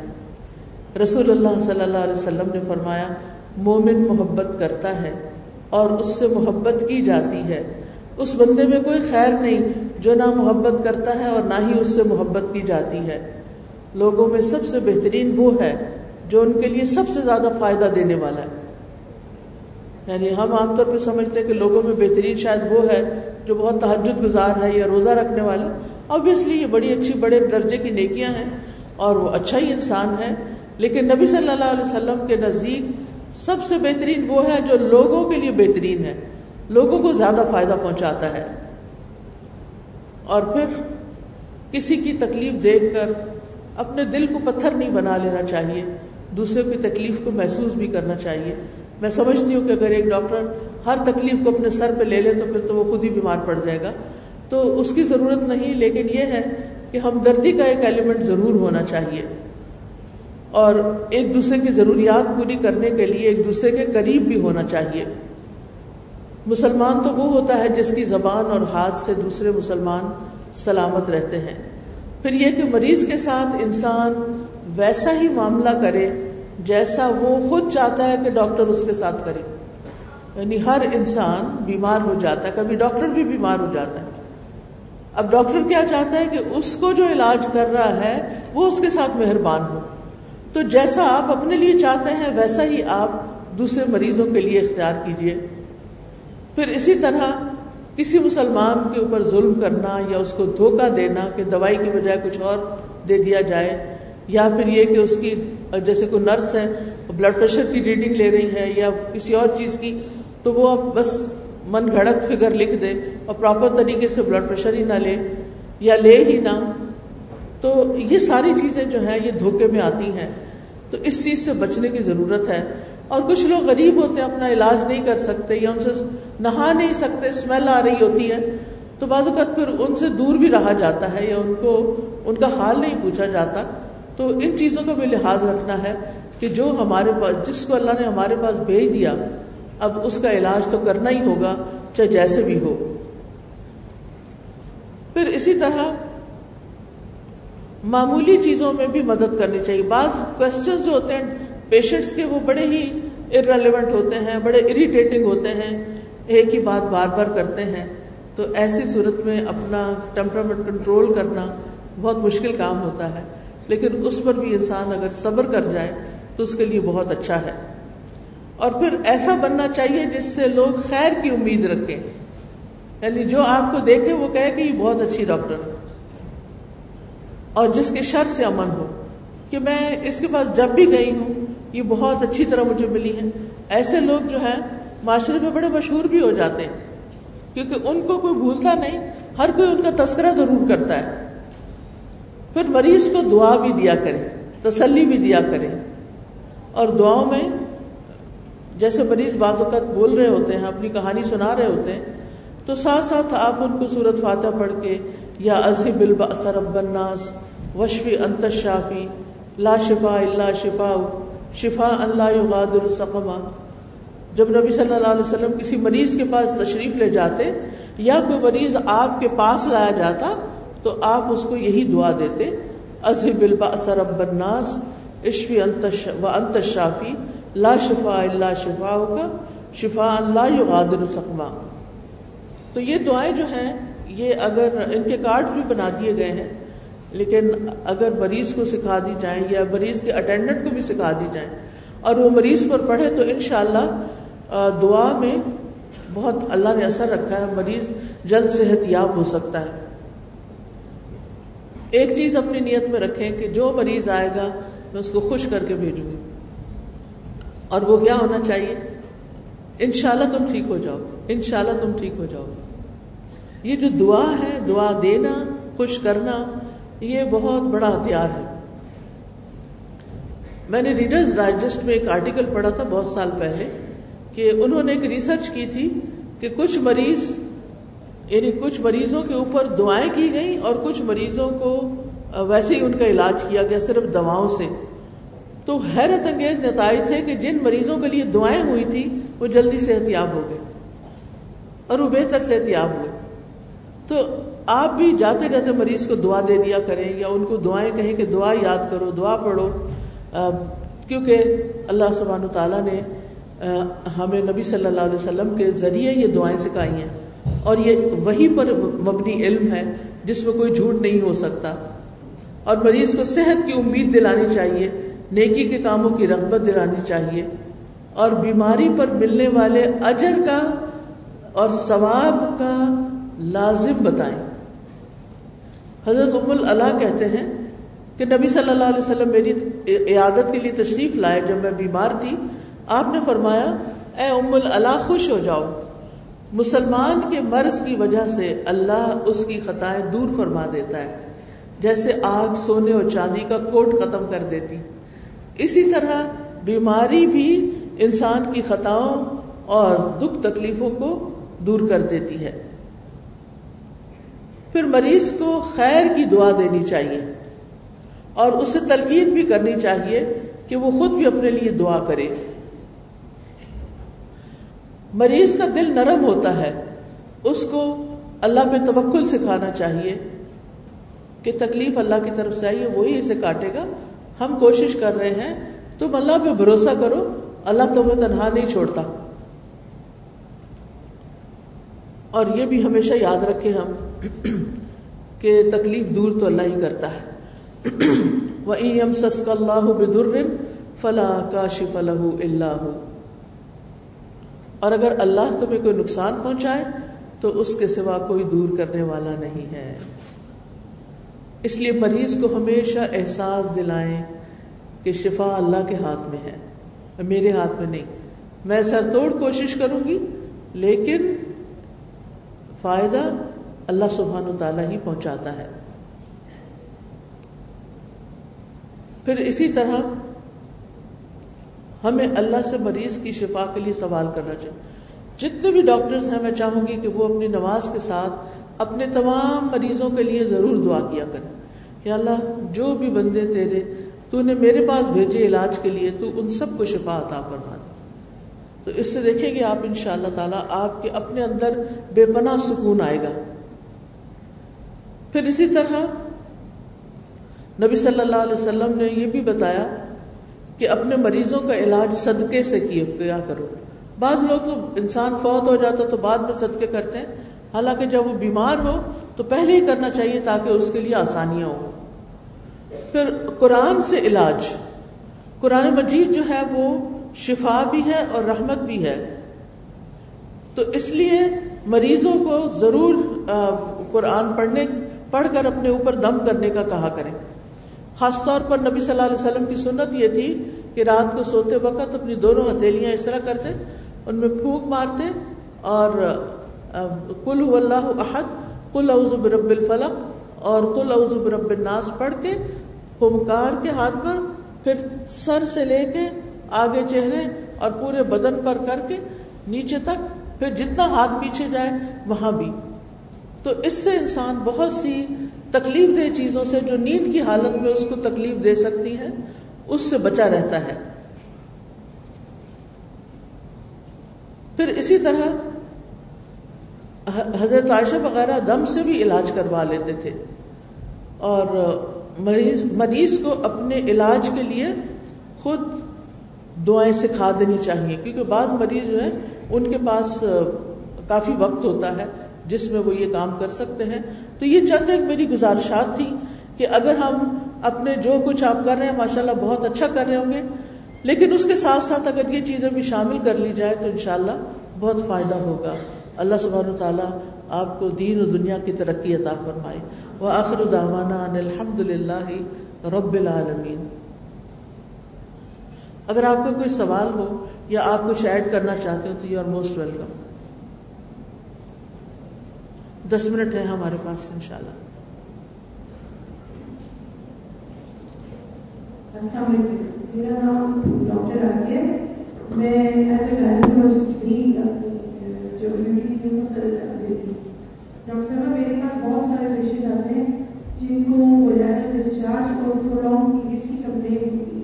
رسول اللہ صلی اللہ علیہ وسلم نے فرمایا، مومن محبت کرتا ہے اور اس سے محبت کی جاتی ہے۔ اس بندے میں کوئی خیر نہیں جو نہ محبت کرتا ہے اور نہ ہی اس سے محبت کی جاتی ہے۔ لوگوں میں سب سے بہترین وہ ہے جو ان کے لیے سب سے زیادہ فائدہ دینے والا ہے۔ یعنی ہم عام طور پہ سمجھتے ہیں کہ لوگوں میں بہترین شاید وہ ہے جو بہت تحجد گزار ہے یا روزہ رکھنے والا۔ آبویسلی یہ بڑی اچھی، بڑے درجے کی نیکیاں ہیں اور وہ اچھا ہی انسان ہے۔ لیکن نبی صلی اللہ علیہ وسلم کے نزدیک سب سے بہترین وہ ہے جو لوگوں کے لیے بہترین ہے۔ لوگوں کو زیادہ فائدہ پہنچاتا ہے۔ اور پھر کسی کی تکلیف دیکھ کر اپنے دل کو پتھر نہیں بنا لینا چاہیے۔ دوسرے کی تکلیف کو محسوس بھی کرنا چاہیے۔ میں سمجھتی ہوں کہ اگر ایک ڈاکٹر ہر تکلیف کو اپنے سر پہ لے لے تو پھر تو وہ خود ہی بیمار پڑ جائے گا۔ تو اس کی ضرورت نہیں، لیکن یہ ہے کہ ہمدردی کا ایک ایلیمنٹ ضرور ہونا چاہیے۔ اور ایک دوسرے کی ضروریات پوری کرنے کے لیے ایک دوسرے کے قریب بھی ہونا چاہیے۔ مسلمان تو وہ ہوتا ہے جس کی زبان اور ہاتھ سے دوسرے مسلمان سلامت رہتے ہیں۔ پھر یہ کہ مریض کے ساتھ انسان ویسا ہی معاملہ کرے جیسا وہ خود چاہتا ہے کہ ڈاکٹر اس کے ساتھ کرے۔ یعنی ہر انسان بیمار ہو جاتا ہے، کبھی ڈاکٹر بھی بیمار ہو جاتا ہے۔ اب ڈاکٹر کیا چاہتا ہے کہ اس کو جو علاج کر رہا ہے، وہ اس کے ساتھ مہربان ہو۔ تو جیسا آپ اپنے لیے چاہتے ہیں، ویسا ہی آپ دوسرے مریضوں کے لیے اختیار کیجیے پھر اسی طرح کسی مسلمان کے اوپر ظلم کرنا یا اس کو دھوکہ دینا کہ دوائی کی بجائے کچھ اور دے دیا جائے یا پھر یہ کہ اس کی، جیسے کوئی نرس ہے بلڈ پریشر کی ریڈنگ لے رہی ہے یا کسی اور چیز کی، تو وہ اب بس من گھڑت فگر لکھ دے اور پراپر طریقے سے بلڈ پریشر ہی نہ لے یا لے ہی نہ۔ تو یہ ساری چیزیں جو ہیں یہ دھوکے میں آتی ہیں۔ تو اس چیز سے بچنے کی ضرورت ہے۔ اور کچھ لوگ غریب ہوتے ہیں، اپنا علاج نہیں کر سکتے یا ان سے نہا نہیں سکتے اسمیل آ رہی ہوتی ہے۔ تو بعض اوقات پھر ان سے دور بھی رہا جاتا ہے یا ان کو، ان کا حال نہیں پوچھا جاتا۔ تو ان چیزوں کا بھی لحاظ رکھنا ہے کہ جو ہمارے پاس جس کو اللہ نے ہمارے پاس بھیج دیا، اب اس کا علاج تو کرنا ہی ہوگا، چاہے جیسے بھی ہو۔ پھر اسی طرح معمولی چیزوں میں بھی مدد کرنی چاہیے۔ بعض کوشچن جو ہوتے ہیں پیشنٹس کے وہ بڑے ہی ارریلیونٹ ہوتے ہیں، بڑے اریٹیٹنگ ہوتے ہیں۔ ایک ہی بات بار بار کرتے ہیں۔ تو ایسی صورت میں اپنا ٹیمپرامنٹ کنٹرول کرنا بہت مشکل کام ہوتا ہے۔ لیکن اس پر بھی انسان اگر صبر کر جائے تو اس کے لیے بہت اچھا ہے۔ اور پھر ایسا بننا چاہیے جس سے لوگ خیر کی امید رکھیں۔ یعنی جو آپ کو دیکھے وہ کہے کہ یہ بہت اچھی ڈاکٹر اور جس کے شر سے امن ہو۔ کہ میں اس کے پاس جب بھی گئی ہوں، یہ بہت اچھی طرح مجھے ملی ہے۔ ایسے لوگ جو ہیں، معاشرے میں بڑے مشہور بھی ہو جاتے ہیں۔ کیونکہ ان کو کوئی بھولتا نہیں، ہر کوئی ان کا تذکرہ ضرور کرتا ہے۔ پھر مریض کو دعا بھی دیا کرے تسلی بھی دیا کرے اور دعاؤں میں جیسے مریض بعض اوقات بول رہے ہوتے ہیں، اپنی کہانی سنا رہے ہوتے ہیں، تو ساتھ ساتھ آپ ان کو صورت فاتح پڑھ کے، یا ازہب البأس رب الناس وشفی انت شافی لا شفا اللہ شفا شفا اللہ یغادر سقما۔ جب نبی صلی اللہ علیہ وسلم کسی مریض کے پاس تشریف لے جاتے، یا کوئی مریض آپ کے پاس لایا جاتا تو آپ اس کو یہی دعا دیتے ازہب البأس رب الناس، اشفی و انت شافی لا شفا اللہ شفا کا شفا اللہ یغادر سقما. تو یہ دعائیں جو ہیں، یہ اگر ان کے کارڈ بھی بنا دیے گئے ہیں، لیکن اگر مریض کو سکھا دی جائیں یا مریض کے اٹینڈنٹ کو بھی سکھا دی جائیں، اور وہ مریض پر پڑھے تو انشاءاللہ دعا میں بہت اللہ نے اثر رکھا ہے، مریض جلد صحت یاب ہو سکتا ہے۔ ایک چیز اپنی نیت میں رکھیں کہ جو مریض آئے گا، میں اس کو خوش کر کے بھیجوں گی۔ اور وہ کیا ہونا چاہیے؟ انشاءاللہ تم ٹھیک ہو جاؤ انشاءاللہ تم ٹھیک ہو جاؤ یہ جو دعا ہے، دعا دینا، خوش کرنا، یہ بہت بڑا ہتھیار ہے۔ میں نے ریڈرز ڈائجسٹ میں ایک آرٹیکل پڑھا تھا بہت سال پہلے کہ انہوں نے ایک ریسرچ کی تھی کہ کچھ مریض یعنی کچھ مریضوں کے اوپر دعائیں کی گئیں اور کچھ مریضوں کو ویسے ہی ان کا علاج کیا گیا صرف دواؤں سے۔ تو حیرت انگیز نتائج تھے کہ جن مریضوں کے لیے دعائیں ہوئی تھی وہ جلدی صحت یاب ہو گئے اور وہ بہتر صحت یاب ہوئے۔ تو آپ بھی جاتے جاتے مریض کو دعا دے دیا کریں یا ان کو دعائیں کہیں کہ دعا یاد کرو، دعا پڑھو۔ کیونکہ اللہ سبحانہ تعالیٰ نے ہمیں نبی صلی اللہ علیہ وسلم کے ذریعے یہ دعائیں سکھائی ہیں۔ اور یہ وہی پر مبنی علم ہے جس میں کوئی جھوٹ نہیں ہو سکتا۔ اور مریض کو صحت کی امید دلانی چاہیے، نیکی کے کاموں کی رغبت دلانی چاہیے۔ اور بیماری پر ملنے والے اجر کا اور ثواب کا لازم بتائیں۔ حضرت ام اللہ کہتے ہیں کہ نبی صلی اللہ علیہ وسلم میری عیادت کے لیے تشریف لائے جب میں بیمار تھی۔ آپ نے فرمایا، اے ام اللہ خوش ہو جاؤ۔ مسلمان کے مرض کی وجہ سے اللہ اس کی خطائیں دور فرما دیتا ہے، جیسے آگ، سونے اور چاندی کا کوٹ ختم کر دیتی۔ اسی طرح بیماری بھی انسان کی خطاؤں اور دکھ تکلیفوں کو دور کر دیتی ہے۔ پھر مریض کو خیر کی دعا دینی چاہیے اور اسے تلقین بھی کرنی چاہیے کہ وہ خود بھی اپنے لیے دعا کرے۔ مریض کا دل نرم ہوتا ہے، اس کو اللہ پہ توکل سکھانا چاہیے کہ تکلیف اللہ کی طرف سے آئی ہے، وہی اسے کاٹے گا۔ ہم کوشش کر رہے ہیں، تم اللہ پہ بھروسہ کرو، اللہ تمہیں تنہا نہیں چھوڑتا۔ اور یہ بھی ہمیشہ یاد رکھے ہم کہ تکلیف دور تو اللہ ہی کرتا ہے۔ وہ ایم سس اللہ بدر فلاح کاشف اللہ اور اگر اللہ تمہیں کوئی نقصان پہنچائے تو اس کے سوا کوئی دور کرنے والا نہیں ہے۔ اس لیے مریض کو ہمیشہ احساس دلائیں کہ شفا اللہ کے ہاتھ میں ہے۔ میرے ہاتھ میں نہیں۔ میں سر توڑ کوشش کروں گی، لیکن فائدہ اللہ سبحان و تعالیٰ ہی پہنچاتا ہے۔ پھر اسی طرح ہمیں اللہ سے مریض کی شفا کے لیے سوال کرنا چاہیے۔ جتنے بھی ڈاکٹرز ہیں، میں چاہوں گی کہ وہ اپنی نماز کے ساتھ اپنے تمام مریضوں کے لیے ضرور دعا کیا کریں۔ کہ اللہ، جو بھی بندے تیرے تو نے میرے پاس بھیجے علاج کے لیے، تو ان سب کو شفا عطا فرما دے۔ تو اس سے دیکھیں گے آپ ان شاء اللہ تعالیٰ، آپ کے اپنے اندر بے پناہ سکون آئے گا۔ پھر اسی طرح نبی صلی اللہ علیہ وسلم نے یہ بھی بتایا کہ اپنے مریضوں کا علاج صدقے سے کیا کرو؟ بعض لوگ تو انسان فوت ہو جاتا تو بعد میں صدقے کرتے ہیں۔ حالانکہ جب وہ بیمار ہو تو پہلے ہی کرنا چاہیے تاکہ اس کے لیے آسانیاں ہوں۔ پھر قرآن سے علاج۔ قرآن مجید جو ہے وہ شفا بھی ہے اور رحمت بھی ہے۔ تو اس لیے مریضوں کو ضرور قرآن پڑھنے، پڑھ کر اپنے اوپر دم کرنے کا کہا کریں۔ خاص طور پر نبی صلی اللہ علیہ وسلم کی سنت یہ تھی کہ رات کو سوتے وقت اپنی دونوں ہتھیلیاں اس طرح کرتے، ان میں پھونک مارتے اور کل اللہ احد کل اعوذ برب الفلق اور کل اعوذ برب الناس پڑھ کے پھمکار کے ہاتھ پر، پھر سر سے لے کے آگے چہرے اور پورے بدن پر کر کے نیچے تک، پھر جتنا ہاتھ پیچھے جائے وہاں بھی۔ تو اس سے انسان بہت سی تکلیف دہ چیزوں سے جو نیند کی حالت میں اس کو تکلیف دے سکتی ہے، اس سے بچا رہتا ہے۔ پھر اسی طرح حضرت عائشہ وغیرہ دم سے بھی علاج کروا لیتے تھے۔ اور مریض مریض کو اپنے علاج کے لیے خود دعائیں سکھا دینی چاہیے، کیونکہ بعض مریض جو ہیں، ان کے پاس کافی وقت ہوتا ہے۔ جس میں وہ یہ کام کر سکتے ہیں۔ تو یہ چند ایک میری گزارشات تھی کہ اگر ہم اپنے جو کچھ آپ کر رہے ہیں ماشاء اللہ بہت اچھا کر رہے ہوں گے۔ لیکن اس کے ساتھ ساتھ اگر یہ چیزیں بھی شامل کر لی جائے تو انشاءاللہ بہت فائدہ ہوگا۔ اللہ سبحانہ تعالیٰ آپ کو دین و دنیا کی ترقی عطا فرمائے۔ وہ آخر داوانا الحمد للہ رب العالمین۔ اگر آپ کو کوئی سوال ہو یا آپ کچھ ایڈ کرنا چاہتے ہو تو یو آر موسٹ ویلکم دس منٹ ہے ہمارے پاس ان شاء اللہ السلام علیکم۔ میرا نام ڈاکٹر میں ایز اے گائنیکولوجسٹ بھی جو کمیونٹیز ہیں وہ سر دیتی ہوں۔ ڈاکٹر صاحب، میرے پاس بہت سارے پیشنٹ آتے ہیں جن کو وجائنل ڈسچارج اور پرولونگ پیریڈس کی کمپلین ہوتی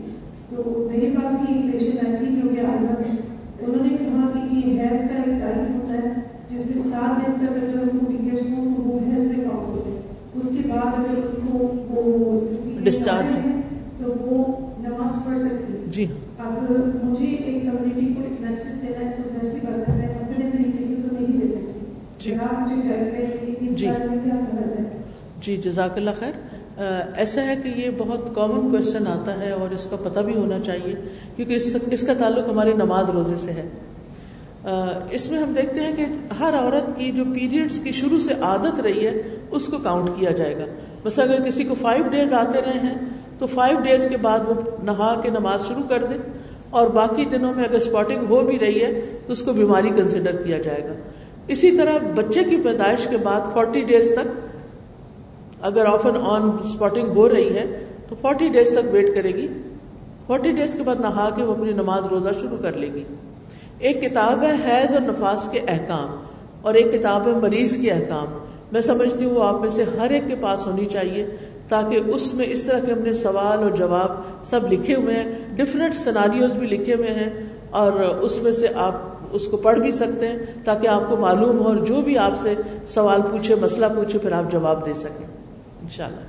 تو میرے پاس ہی ایک پیشنٹ آئی تھی جو کہ انہوں نے کہا کہ یہ کا ایک ہوتا ہے، جس میں سات دن تک اگر ان کو پیریڈس ہوں تو وہ حیض میں کاؤنٹ ہوتے ہیں اس کے بعد اگر ان کو وہ ڈسچارج تو وہ نماز پڑھ سکتی جی اب مجھے ایک کمیونٹی کو ایک میسج دینا ہے تو ایسی بات ہے میں اپنے طریقے سے تو نہیں دے سکتی۔ جی۔ آپ مجھے گائڈ جی۔ جی جزاک اللہ خیر ایسا ہے کہ یہ بہت کامن کوشچن آتا ہے اور اس کا پتہ بھی ہونا چاہیے کیونکہ اس اس کا تعلق ہماری نماز روزے سے ہے۔ اس میں ہم دیکھتے ہیں کہ ہر عورت کی جو پیریڈس کی شروع سے عادت رہی ہے اس کو کاؤنٹ کیا جائے گا۔ بس اگر کسی کو فائیو ڈیز آتے رہے ہیں، تو فائیو ڈیز کے بعد وہ نہا کے نماز شروع کر دے۔ اور باقی دنوں میں اگر اسپاٹنگ ہو بھی رہی ہے، تو اس کو بیماری کنسیڈر کیا جائے گا۔ اسی طرح بچے کی پیدائش کے بعد فورٹی ڈیز تک اگر آف اینڈ آن اسپاٹنگ ہو رہی ہے، تو فورٹی ڈیز تک ویٹ کرے گی۔ فورٹی ڈیز کے بعد نہا کے وہ اپنی نماز روزہ شروع کر لے گی۔ ایک کتاب ہے حیض اور نفاس کے احکام، اور ایک کتاب ہے مریض کے احکام۔ میں سمجھتی ہوں وہ آپ میں سے ہر ایک کے پاس ہونی چاہیے تاکہ اس میں اس طرح کے ہم نے سوال اور جواب سب لکھے ہوئے ہیں ڈفرینٹ سناریوز بھی لکھے ہوئے ہیں اور اس میں سے آپ اس کو پڑھ بھی سکتے ہیں تاکہ آپ کو معلوم ہو اور جو بھی آپ سے سوال پوچھے مسئلہ پوچھے پھر آپ جواب دے سکیں۔ انشاءاللہ۔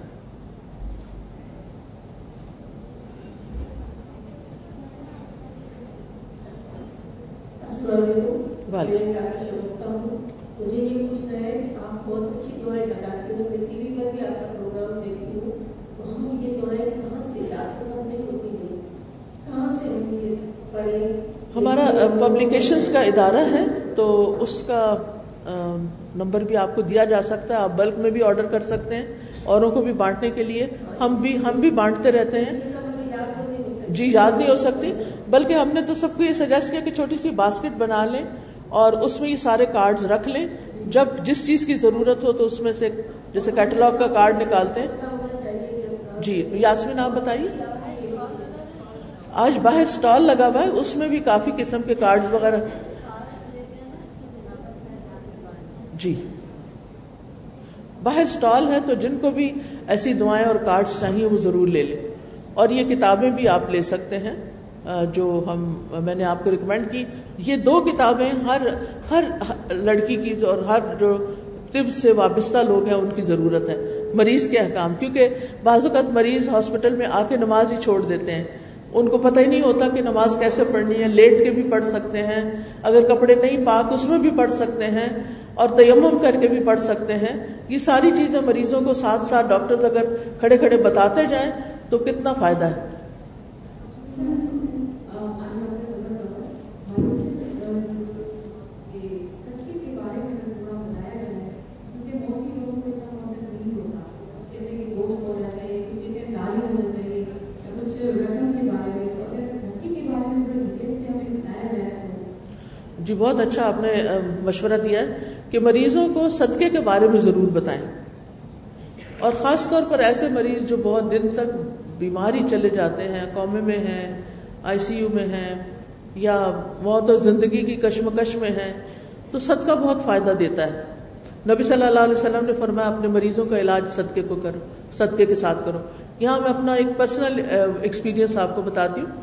وعلیکم۔ مجھے یہ پوچھنا ہے کہ آپ بہت اچھی دعائیں بتاتی ہوں میں ٹی وی پر بھی آپ کا پروگرام دیکھتی ہوں وہاں یہ دعائیں کہاں سے کو نہیں ہوتی کہاں سے ہم یہ پڑھیں ہمارا پبلیکیشنز کا ادارہ ہے تو اس کا نمبر بھی آپ کو دیا جا سکتا ہے آپ بلک میں بھی آرڈر کر سکتے ہیں اوروں کو بھی بانٹنے کے لیے۔ ہم بھی ہم بھی بانٹتے رہتے ہیں۔ یاد جی یاد نہیں ہو سکتی بلکہ ہم نے تو سب کو یہ سجیسٹ کیا کہ چھوٹی سی باسکٹ بنا لیں۔ اور اس میں یہ سارے کارڈز رکھ لیں۔ جب جس چیز کی ضرورت ہو تو اس میں سے جیسے کیٹلاگ کا کارڈ نکالتے ہیں۔ جی یاسمین، آپ بتائیے۔ آج باہر اسٹال لگا ہوا ہے، اس میں بھی کافی قسم کے کارڈز وغیرہ۔ جی۔ باہر اسٹال ہے تو جن کو بھی ایسی دعائیں اور کارڈز چاہیے وہ ضرور لے لیں۔ اور یہ کتابیں بھی آپ لے سکتے ہیں۔ جو ہم، میں نے آپ کو ریکمینڈ کی، یہ دو کتابیں ہر ہر لڑکی کی اور ہر جو طب سے وابستہ لوگ ہیں، ان کی ضرورت ہے۔ مریض کے احکام، کیونکہ بعض اوقات مریض ہاسپٹل میں آ کے نماز ہی چھوڑ دیتے ہیں۔ ان کو پتہ ہی نہیں ہوتا کہ نماز کیسے پڑھنی ہے، لیٹ کے بھی پڑھ سکتے ہیں۔ اگر کپڑے نہیں پاک، اس میں بھی پڑھ سکتے ہیں اور تیمم کر کے بھی پڑھ سکتے ہیں۔ یہ ساری چیزیں مریضوں کو ساتھ ساتھ ڈاکٹرز اگر کھڑے کھڑے بتاتے جائیں تو کتنا فائدہ ہے۔ جی بہت اچھا آپ نے مشورہ دیا ہے کہ مریضوں کو صدقے کے بارے میں ضرور بتائیں۔ اور خاص طور پر ایسے مریض جو بہت دن تک بیماری چلے جاتے ہیں، قومے میں ہیں، آئی سی یو میں ہیں، یا موت اور زندگی کی کشمکش میں ہیں، تو صدقہ بہت فائدہ دیتا ہے۔ نبی صلی اللہ علیہ وسلم نے فرمایا، اپنے مریضوں کا علاج صدقے کو کرو، صدقے کے ساتھ کرو۔ یہاں میں اپنا ایک پرسنل ایکسپیرینس آپ کو بتاتی ہوں۔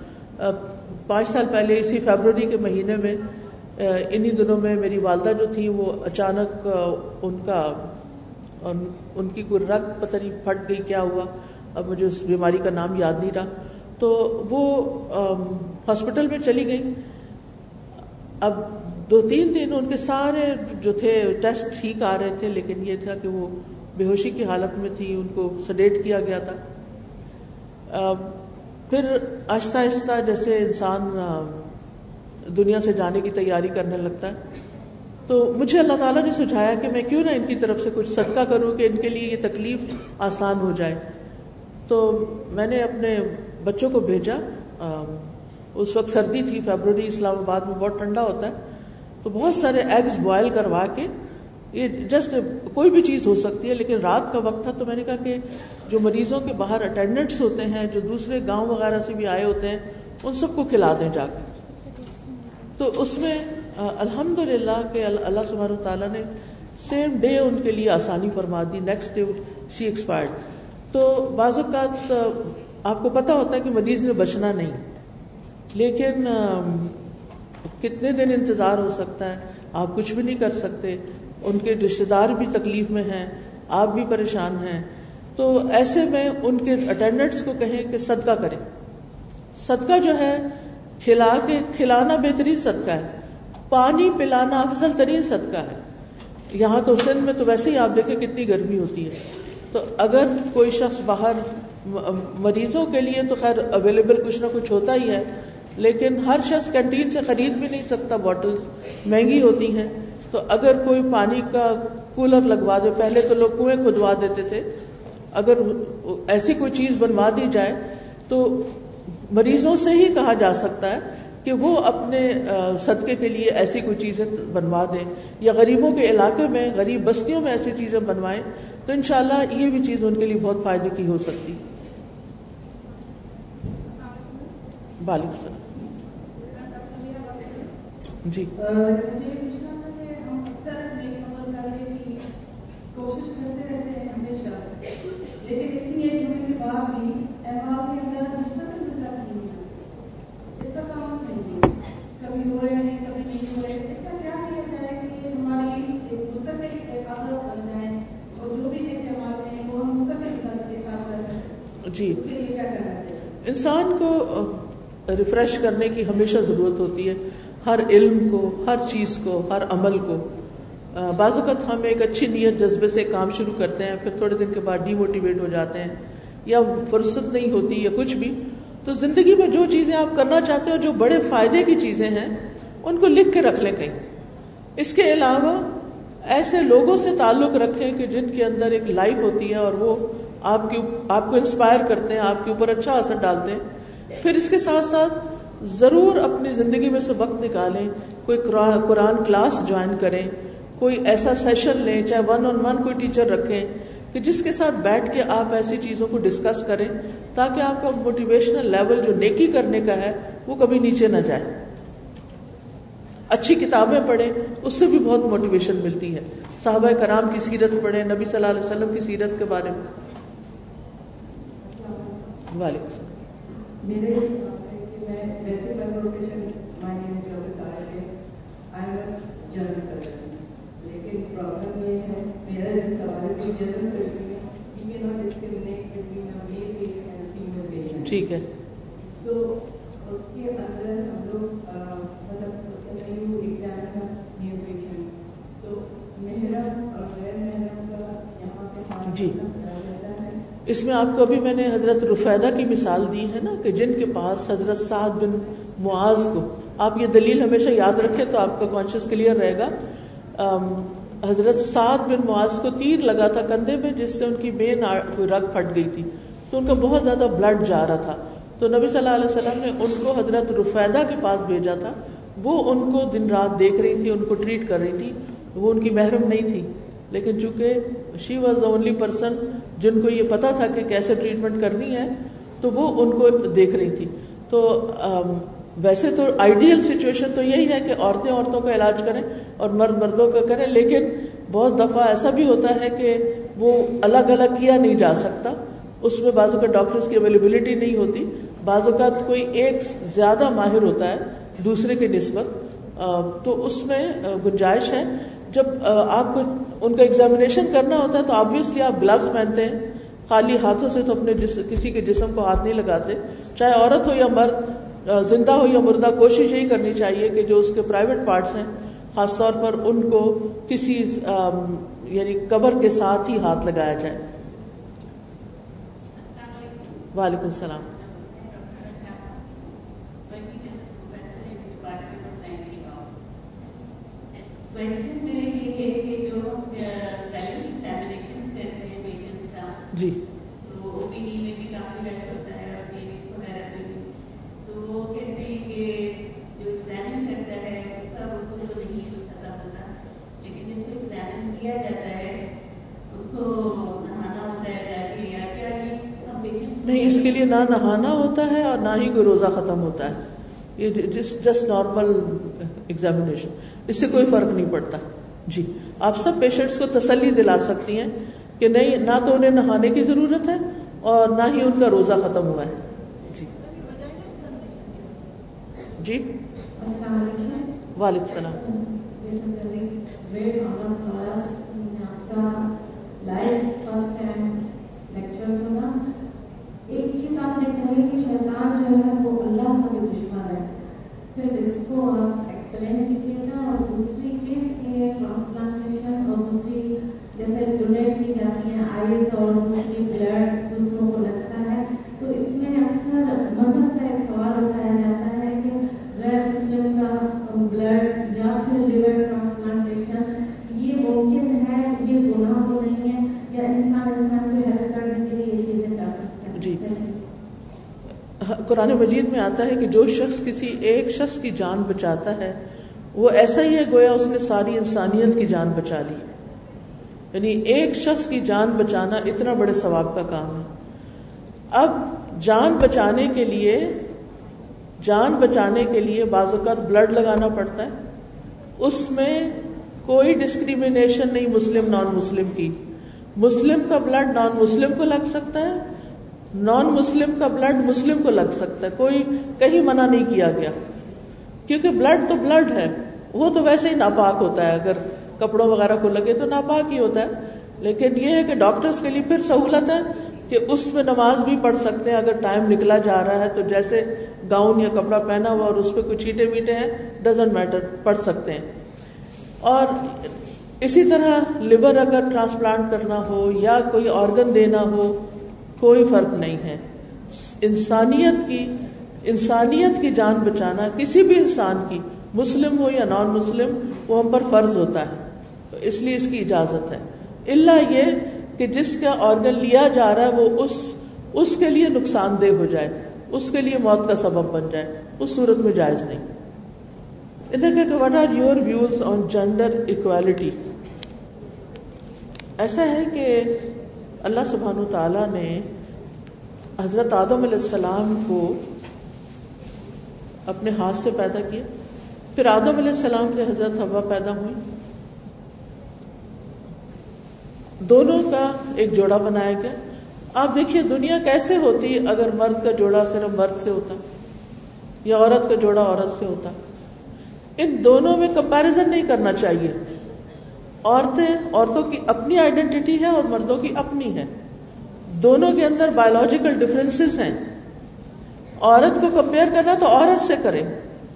پانچ سال پہلے اسی فیبرری کے مہینے میں انہی دنوں میں میری والدہ جو تھی، وہ اچانک ان کا، ان کی کوئی رگ پتہ نہیں پھٹ گئی، کیا ہوا؟ اب مجھے اس بیماری کا نام یاد نہیں رہا۔ تو وہ ہاسپٹل میں چلی گئی۔ اب دو تین دن ان کے سارے جو تھے، ٹیسٹ ٹھیک آ رہے تھے، لیکن یہ تھا کہ وہ بے ہوشی کی حالت میں تھی، ان کو سڈیٹ کیا گیا تھا۔ پھر آہستہ آہستہ جیسے انسان دنیا سے جانے کی تیاری کرنے لگتا ہے۔ تو مجھے اللہ تعالیٰ نے سجھایا کہ میں کیوں نہ ان کی طرف سے کچھ صدقہ کروں کہ ان کے لیے یہ تکلیف آسان ہو جائے۔ تو میں نے اپنے بچوں کو بھیجا۔ اس وقت سردی تھی، فیبرری، اسلام آباد میں بہت ٹھنڈا ہوتا ہے۔ تو بہت سارے ایگز بوائل کروا کے یہ جسٹ کوئی بھی چیز ہو سکتی ہے، لیکن رات کا وقت تھا تو میں نے کہا کہ جو مریضوں کے باہر اٹینڈنٹس ہوتے ہیں، جو دوسرے گاؤں وغیرہ سے بھی آئے ہوتے ہیں، ان سب کو کھلا دیں جا کے۔ تو اس میں الحمد للہ کہ اللہ سبحانہ تعالیٰ نے سیم ڈے ان کے لیے آسانی فرما دی نیکسٹ ڈے شی ایکسپائرڈ تو بعض اوقات آپ کو پتا ہوتا ہے کہ مریض نے بچنا نہیں، لیکن کتنے دن انتظار ہو سکتا ہے، آپ کچھ بھی نہیں کر سکتے، ان کے رشتے دار بھی تکلیف میں ہیں، آپ بھی پریشان ہیں۔ تو ایسے میں ان کے اٹینڈنٹس کو کہیں کہ صدقہ کریں۔ صدقہ جو ہے کھلا کے کھلانا بہترین صدقہ ہے۔ پانی پلانا افضل ترین صدقہ ہے۔ یہاں تو سندھ میں تو ویسے ہی آپ دیکھیں کتنی گرمی ہوتی ہے۔ تو اگر کوئی شخص باہر مریضوں کے لیے تو خیر اویلیبل کچھ نہ کچھ ہوتا ہی ہے۔ لیکن ہر شخص کینٹین سے خرید بھی نہیں سکتا بوٹلز مہنگی ہوتی ہیں۔ تو اگر کوئی پانی کا کولر لگوا دے، پہلے تو لوگ کنویں کھدوا دیتے تھے۔ اگر ایسی کوئی چیز بنوا دی جائے تو مریضوں سے ہی کہا جا سکتا ہے کہ وہ اپنے صدقے کے لیے ایسی کوئی چیزیں بنوا دیں یا غریبوں کے علاقے میں، غریب بستیوں میں ایسی چیزیں بنوائیں تو انشاءاللہ یہ بھی چیز ان کے لیے بہت فائدے کی ہو سکتی۔ وعلیکم السلام۔ جی۔ کوشش کرتے رہتے ہیں ہمیشہ، لیکن اتنی ایج ہونے کے بعد بھی احباب کے اندر مستقل مزاج نہیں ہے اس کا کام نہیں ہے کبھی ہو رہے ہیں کبھی نہیں ہو رہے ہیں اس کا کیا کیا جائے کہ ہماری مستقل ایک عادت بن جائے اور جو بھی نیک اعمال ہیں وہ ہم مستقل مزاج کے ساتھ کر سکیں جی۔ انسان کو ریفریش کرنے کی ہمیشہ ضرورت ہوتی ہے۔ ہر علم کو، ہر چیز کو، ہر عمل کو۔ بعض اوقات ہم ایک اچھی نیت، جذبے سے کام شروع کرتے ہیں، پھر تھوڑے دن کے بعد ڈی موٹیویٹ ہو جاتے ہیں، یا فرصت نہیں ہوتی یا کچھ بھی۔ تو زندگی میں جو چیزیں آپ کرنا چاہتے ہو جو بڑے فائدے کی چیزیں ہیں، ان کو لکھ کے رکھ لیں کہیں۔ اس کے علاوہ ایسے لوگوں سے تعلق رکھیں کہ جن کے اندر ایک لائف ہوتی ہے اور وہ آپ کی، آپ کو انسپائر کرتے ہیں، آپ کے اوپر اچھا اثر ڈالتے ہیں۔ پھر اس کے ساتھ ساتھ ضرور اپنی زندگی میں سے وقت نکالیں، کوئی قرآن کلاس جوائن کریں، کوئی ایسا سیشن لیں، چاہے ون آن ون کوئی ٹیچر رکھیں۔ کہ جس کے ساتھ بیٹھ کے آپ ایسی چیزوں کو ڈسکس کریں تاکہ آپ کا موٹیویشنل لیول جو نیکی کرنے کا ہے وہ کبھی نیچے نہ جائے۔ اچھی کتابیں پڑھیں، اس سے بھی بہت موٹیویشن ملتی ہے۔ صحابہ کرام کی سیرت پڑھیں، نبی صلی اللہ علیہ وسلم کی سیرت کے بارے میں۔ وعلیکم السلام۔ یہاں پہ جی۔ اس میں آپ کو ابھی میں نے حضرت رفیدہ کی مثال دی ہے نا کہ جن کے پاس حضرت سعد بن معاذ کو، آپ یہ دلیل ہمیشہ یاد رکھیں تو آپ کا کانشیس کلیئر رہے گا۔ حضرت سعد بن معاذ کو تیر لگا تھا کندھے میں، جس سے ان کی بین رگ پھٹ گئی تھی۔ تو ان کا بہت زیادہ بلڈ جا رہا تھا۔ تو نبی صلی اللہ علیہ وسلم نے ان کو حضرت رفیدہ کے پاس بھیجا تھا۔ وہ ان کو دن رات دیکھ رہی تھی، ان کو ٹریٹ کر رہی تھی۔ وہ ان کی محرم نہیں تھی۔ لیکن چونکہ she was the only person جن کو یہ پتا تھا کہ کیسے ٹریٹمنٹ کرنی ہے، تو وہ ان کو دیکھ رہی تھی۔ تو ویسے تو آئیڈیل سچویشن تو یہی ہے کہ عورتیں عورتوں کا علاج کریں اور مرد مردوں کا کریں، لیکن بہت دفعہ ایسا بھی ہوتا ہے کہ وہ الگ الگ کیا نہیں جا سکتا۔ اس میں بعض اوقات ڈاکٹرس کی اویلیبلٹی نہیں ہوتی۔ بعض اوقات کوئی ایک زیادہ ماہر ہوتا ہے دوسرے کی نسبت۔ تو اس میں گنجائش ہے۔ جب آپ کو ان کا ایگزامینیشن کرنا ہوتا ہے تو آبویسلی آپ گلوز پہنتے ہیں۔ خالی ہاتھوں سے تو اپنے جس، کسی کے جسم کو ہاتھ نہیں لگاتے۔ چاہے عورت ہو یا مرد زندہ ہو یا مردہ کوشش یہی کرنی چاہیے کہ جو اس کے پرائیویٹ پارٹس ہیں، خاص طور پر ان کو کسی یعنی کور کے ساتھ ہی ہاتھ لگایا جائے۔ وعلیکم السلام۔ جی۔ کے لیے نہ نہانا ہوتا ہے اور نہ ہی کوئی روزہ ختم ہوتا ہے۔ یہ جسٹ نارمل ایگزامینیشن اس سے کوئی فرق نہیں پڑتا۔ جی آپ سب پیشنٹس کو تسلی دلا سکتی ہیں کہ نہیں، نہ تو انہیں نہانے کی ضرورت ہے اور نہ ہی ان کا روزہ ختم ہوا ہے۔ جی۔ جی؟ وعلیکم السلام ایک چیز آپ نے کہی کہ شیطان جو ہے وہ اللہ کا بھی دشمن ہے پھر اس کو آپ ایکسپلین کیجیے گا اور دوسری چیز کہ ٹرانسپلانٹیشن اور دوسری جیسے ڈونیٹ کی جاتی ہیں آئیز اور دوسری بلڈ دوسروں کو لگتا ہے تو اس میں اکثر مذہب کا ایک سوال اٹھایا جاتا ہے کہ غیر مسلم کا بلڈ یا پھر لیور ٹرانسپلانٹیشن یہ ممکن ہے یہ گناہ تو نہیں ہے یا انسان انسان کو ہیلپ کرنے کے لیے یہ چیزیں کر سکتے ہیں جی قرآن مجید میں آتا ہے کہ جو شخص کسی ایک شخص کی جان بچاتا ہے، وہ ایسا ہی ہے گویا اس نے ساری انسانیت کی جان بچا لی۔ یعنی ایک شخص کی جان بچانا اتنا بڑے ثواب کا کام ہے۔ اب جان بچانے کے لیے، جان بچانے کے لیے بعض اوقات بلڈ لگانا پڑتا ہے۔ اس میں کوئی ڈسکریمنیشن نہیں مسلم نان مسلم کی۔ مسلم کا بلڈ نان مسلم کو لگ سکتا ہے نان مسلم کا بلڈ مسلم کو لگ سکتا ہے۔ کوئی کہیں منع نہیں کیا گیا۔ کیونکہ بلڈ تو بلڈ ہے۔ وہ تو ویسے ہی ناپاک ہوتا ہے۔ اگر کپڑوں وغیرہ کو لگے تو ناپاک ہی ہوتا ہے۔ لیکن یہ ہے کہ ڈاکٹرز کے لیے پھر سہولت ہے کہ اس میں نماز بھی پڑھ سکتے ہیں۔ اگر ٹائم نکلا جا رہا ہے تو جیسے گاؤن یا کپڑا پہنا ہوا اور اس پہ کچھ چیٹے میٹے ہیں ڈزنٹ میٹر پڑھ سکتے ہیں۔ اور اسی طرح لیور اگر ٹرانسپلانٹ کرنا ہو یا کوئی آرگن دینا ہو کوئی فرق نہیں ہے۔ انسانیت کی انسانیت کی جان بچانا کسی بھی انسان کی، مسلم ہو یا نان مسلم وہ ہم پر فرض ہوتا ہے۔ تو اس لیے اس کی اجازت ہے۔ اللہ یہ کہ جس کا آرگن لیا جا رہا ہے، وہ اس اس کے لیے نقصان دہ ہو جائے۔ اس کے لیے موت کا سبب بن جائے۔ اس صورت میں جائز نہیں۔ انہیں کہ what are your views on gender equality ایسا ہے کہ اللہ سبحان و تعالیٰ نے حضرت آدم علیہ السلام کو اپنے ہاتھ سے پیدا کیا۔ پھر آدم علیہ السلام سے حضرت ہوا پیدا ہوئی دونوں کا ایک جوڑا بنایا گیا۔ آپ دیکھیے دنیا کیسے ہوتی اگر مرد کا جوڑا صرف مرد سے ہوتا یا عورت کا جوڑا عورت سے ہوتا۔ ان دونوں میں کمپیرزن نہیں کرنا چاہیے۔ عورتیں عورتوں کی اپنی آئیڈینٹی ہے اور مردوں کی اپنی ہے۔ دونوں کے اندر بایولوجیکل ڈفرینس ہیں۔ عورت کو کمپیئر کرنا تو عورت سے کریں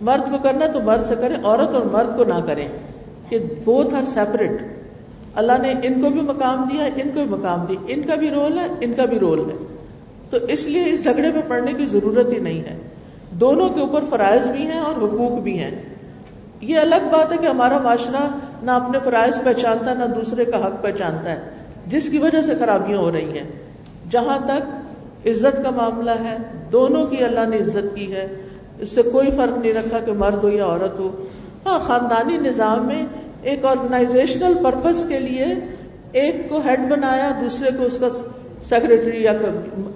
مرد کو کرنا تو مرد سے کریں عورت اور مرد کو نہ کریں کہ بوتھ آر سیپریٹ اللہ نے ان کو بھی مقام دیا، ان کو بھی مقام دی ان کا بھی رول ہے، ان کا بھی رول ہے۔ تو اس لیے اس جھگڑے میں پڑنے کی ضرورت ہی نہیں ہے۔ دونوں کے اوپر فرائض بھی ہیں اور حقوق بھی ہیں۔ یہ الگ بات ہے کہ ہمارا معاشرہ نہ اپنے فرائض پہچانتا ہے، نہ دوسرے کا حق پہچانتا ہے، جس کی وجہ سے خرابیاں ہو رہی ہیں۔ جہاں تک عزت کا معاملہ ہے، دونوں کی اللہ نے عزت کی ہے۔ اس سے کوئی فرق نہیں رکھا کہ مرد ہو یا عورت ہو۔ ہاں خاندانی نظام میں ایک آرگنائزیشنل پرپز کے لیے ایک کو ہیڈ بنایا، دوسرے کو اس کا سیکرٹری یا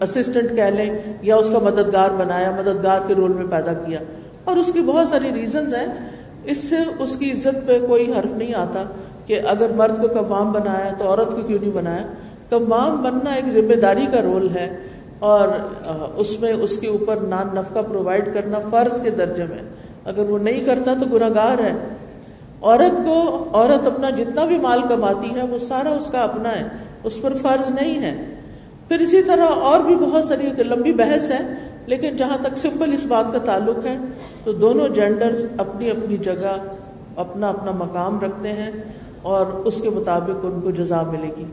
اسسٹنٹ کہہ لیں یا اس کا مددگار بنایا، مددگار کے رول میں پیدا کیا۔ اور اس کی بہت ساری ریزنز ہیں۔ اس سے اس کی عزت پہ کوئی حرف نہیں آتا کہ اگر مرد کو کمام بنایا تو عورت کو کیوں نہیں بنایا؟ کمام بننا ایک ذمہ داری کا رول ہے اور اس میں اس کے اوپر نان نفقہ پرووائڈ کرنا فرض کے درجے میں۔ اگر وہ نہیں کرتا تو گناہ گار ہے۔ عورت کو عورت اپنا جتنا بھی مال کماتی ہے وہ سارا اس کا اپنا ہے، اس پر فرض نہیں ہے۔ پھر اسی طرح اور بھی بہت ساری لمبی بحث ہے لیکن جہاں تک سمپل اس بات کا تعلق ہے، تو دونوں جینڈرز اپنی اپنی جگہ، اپنا اپنا مقام رکھتے ہیں اور اس کے مطابق ان کو جزا ملے گی۔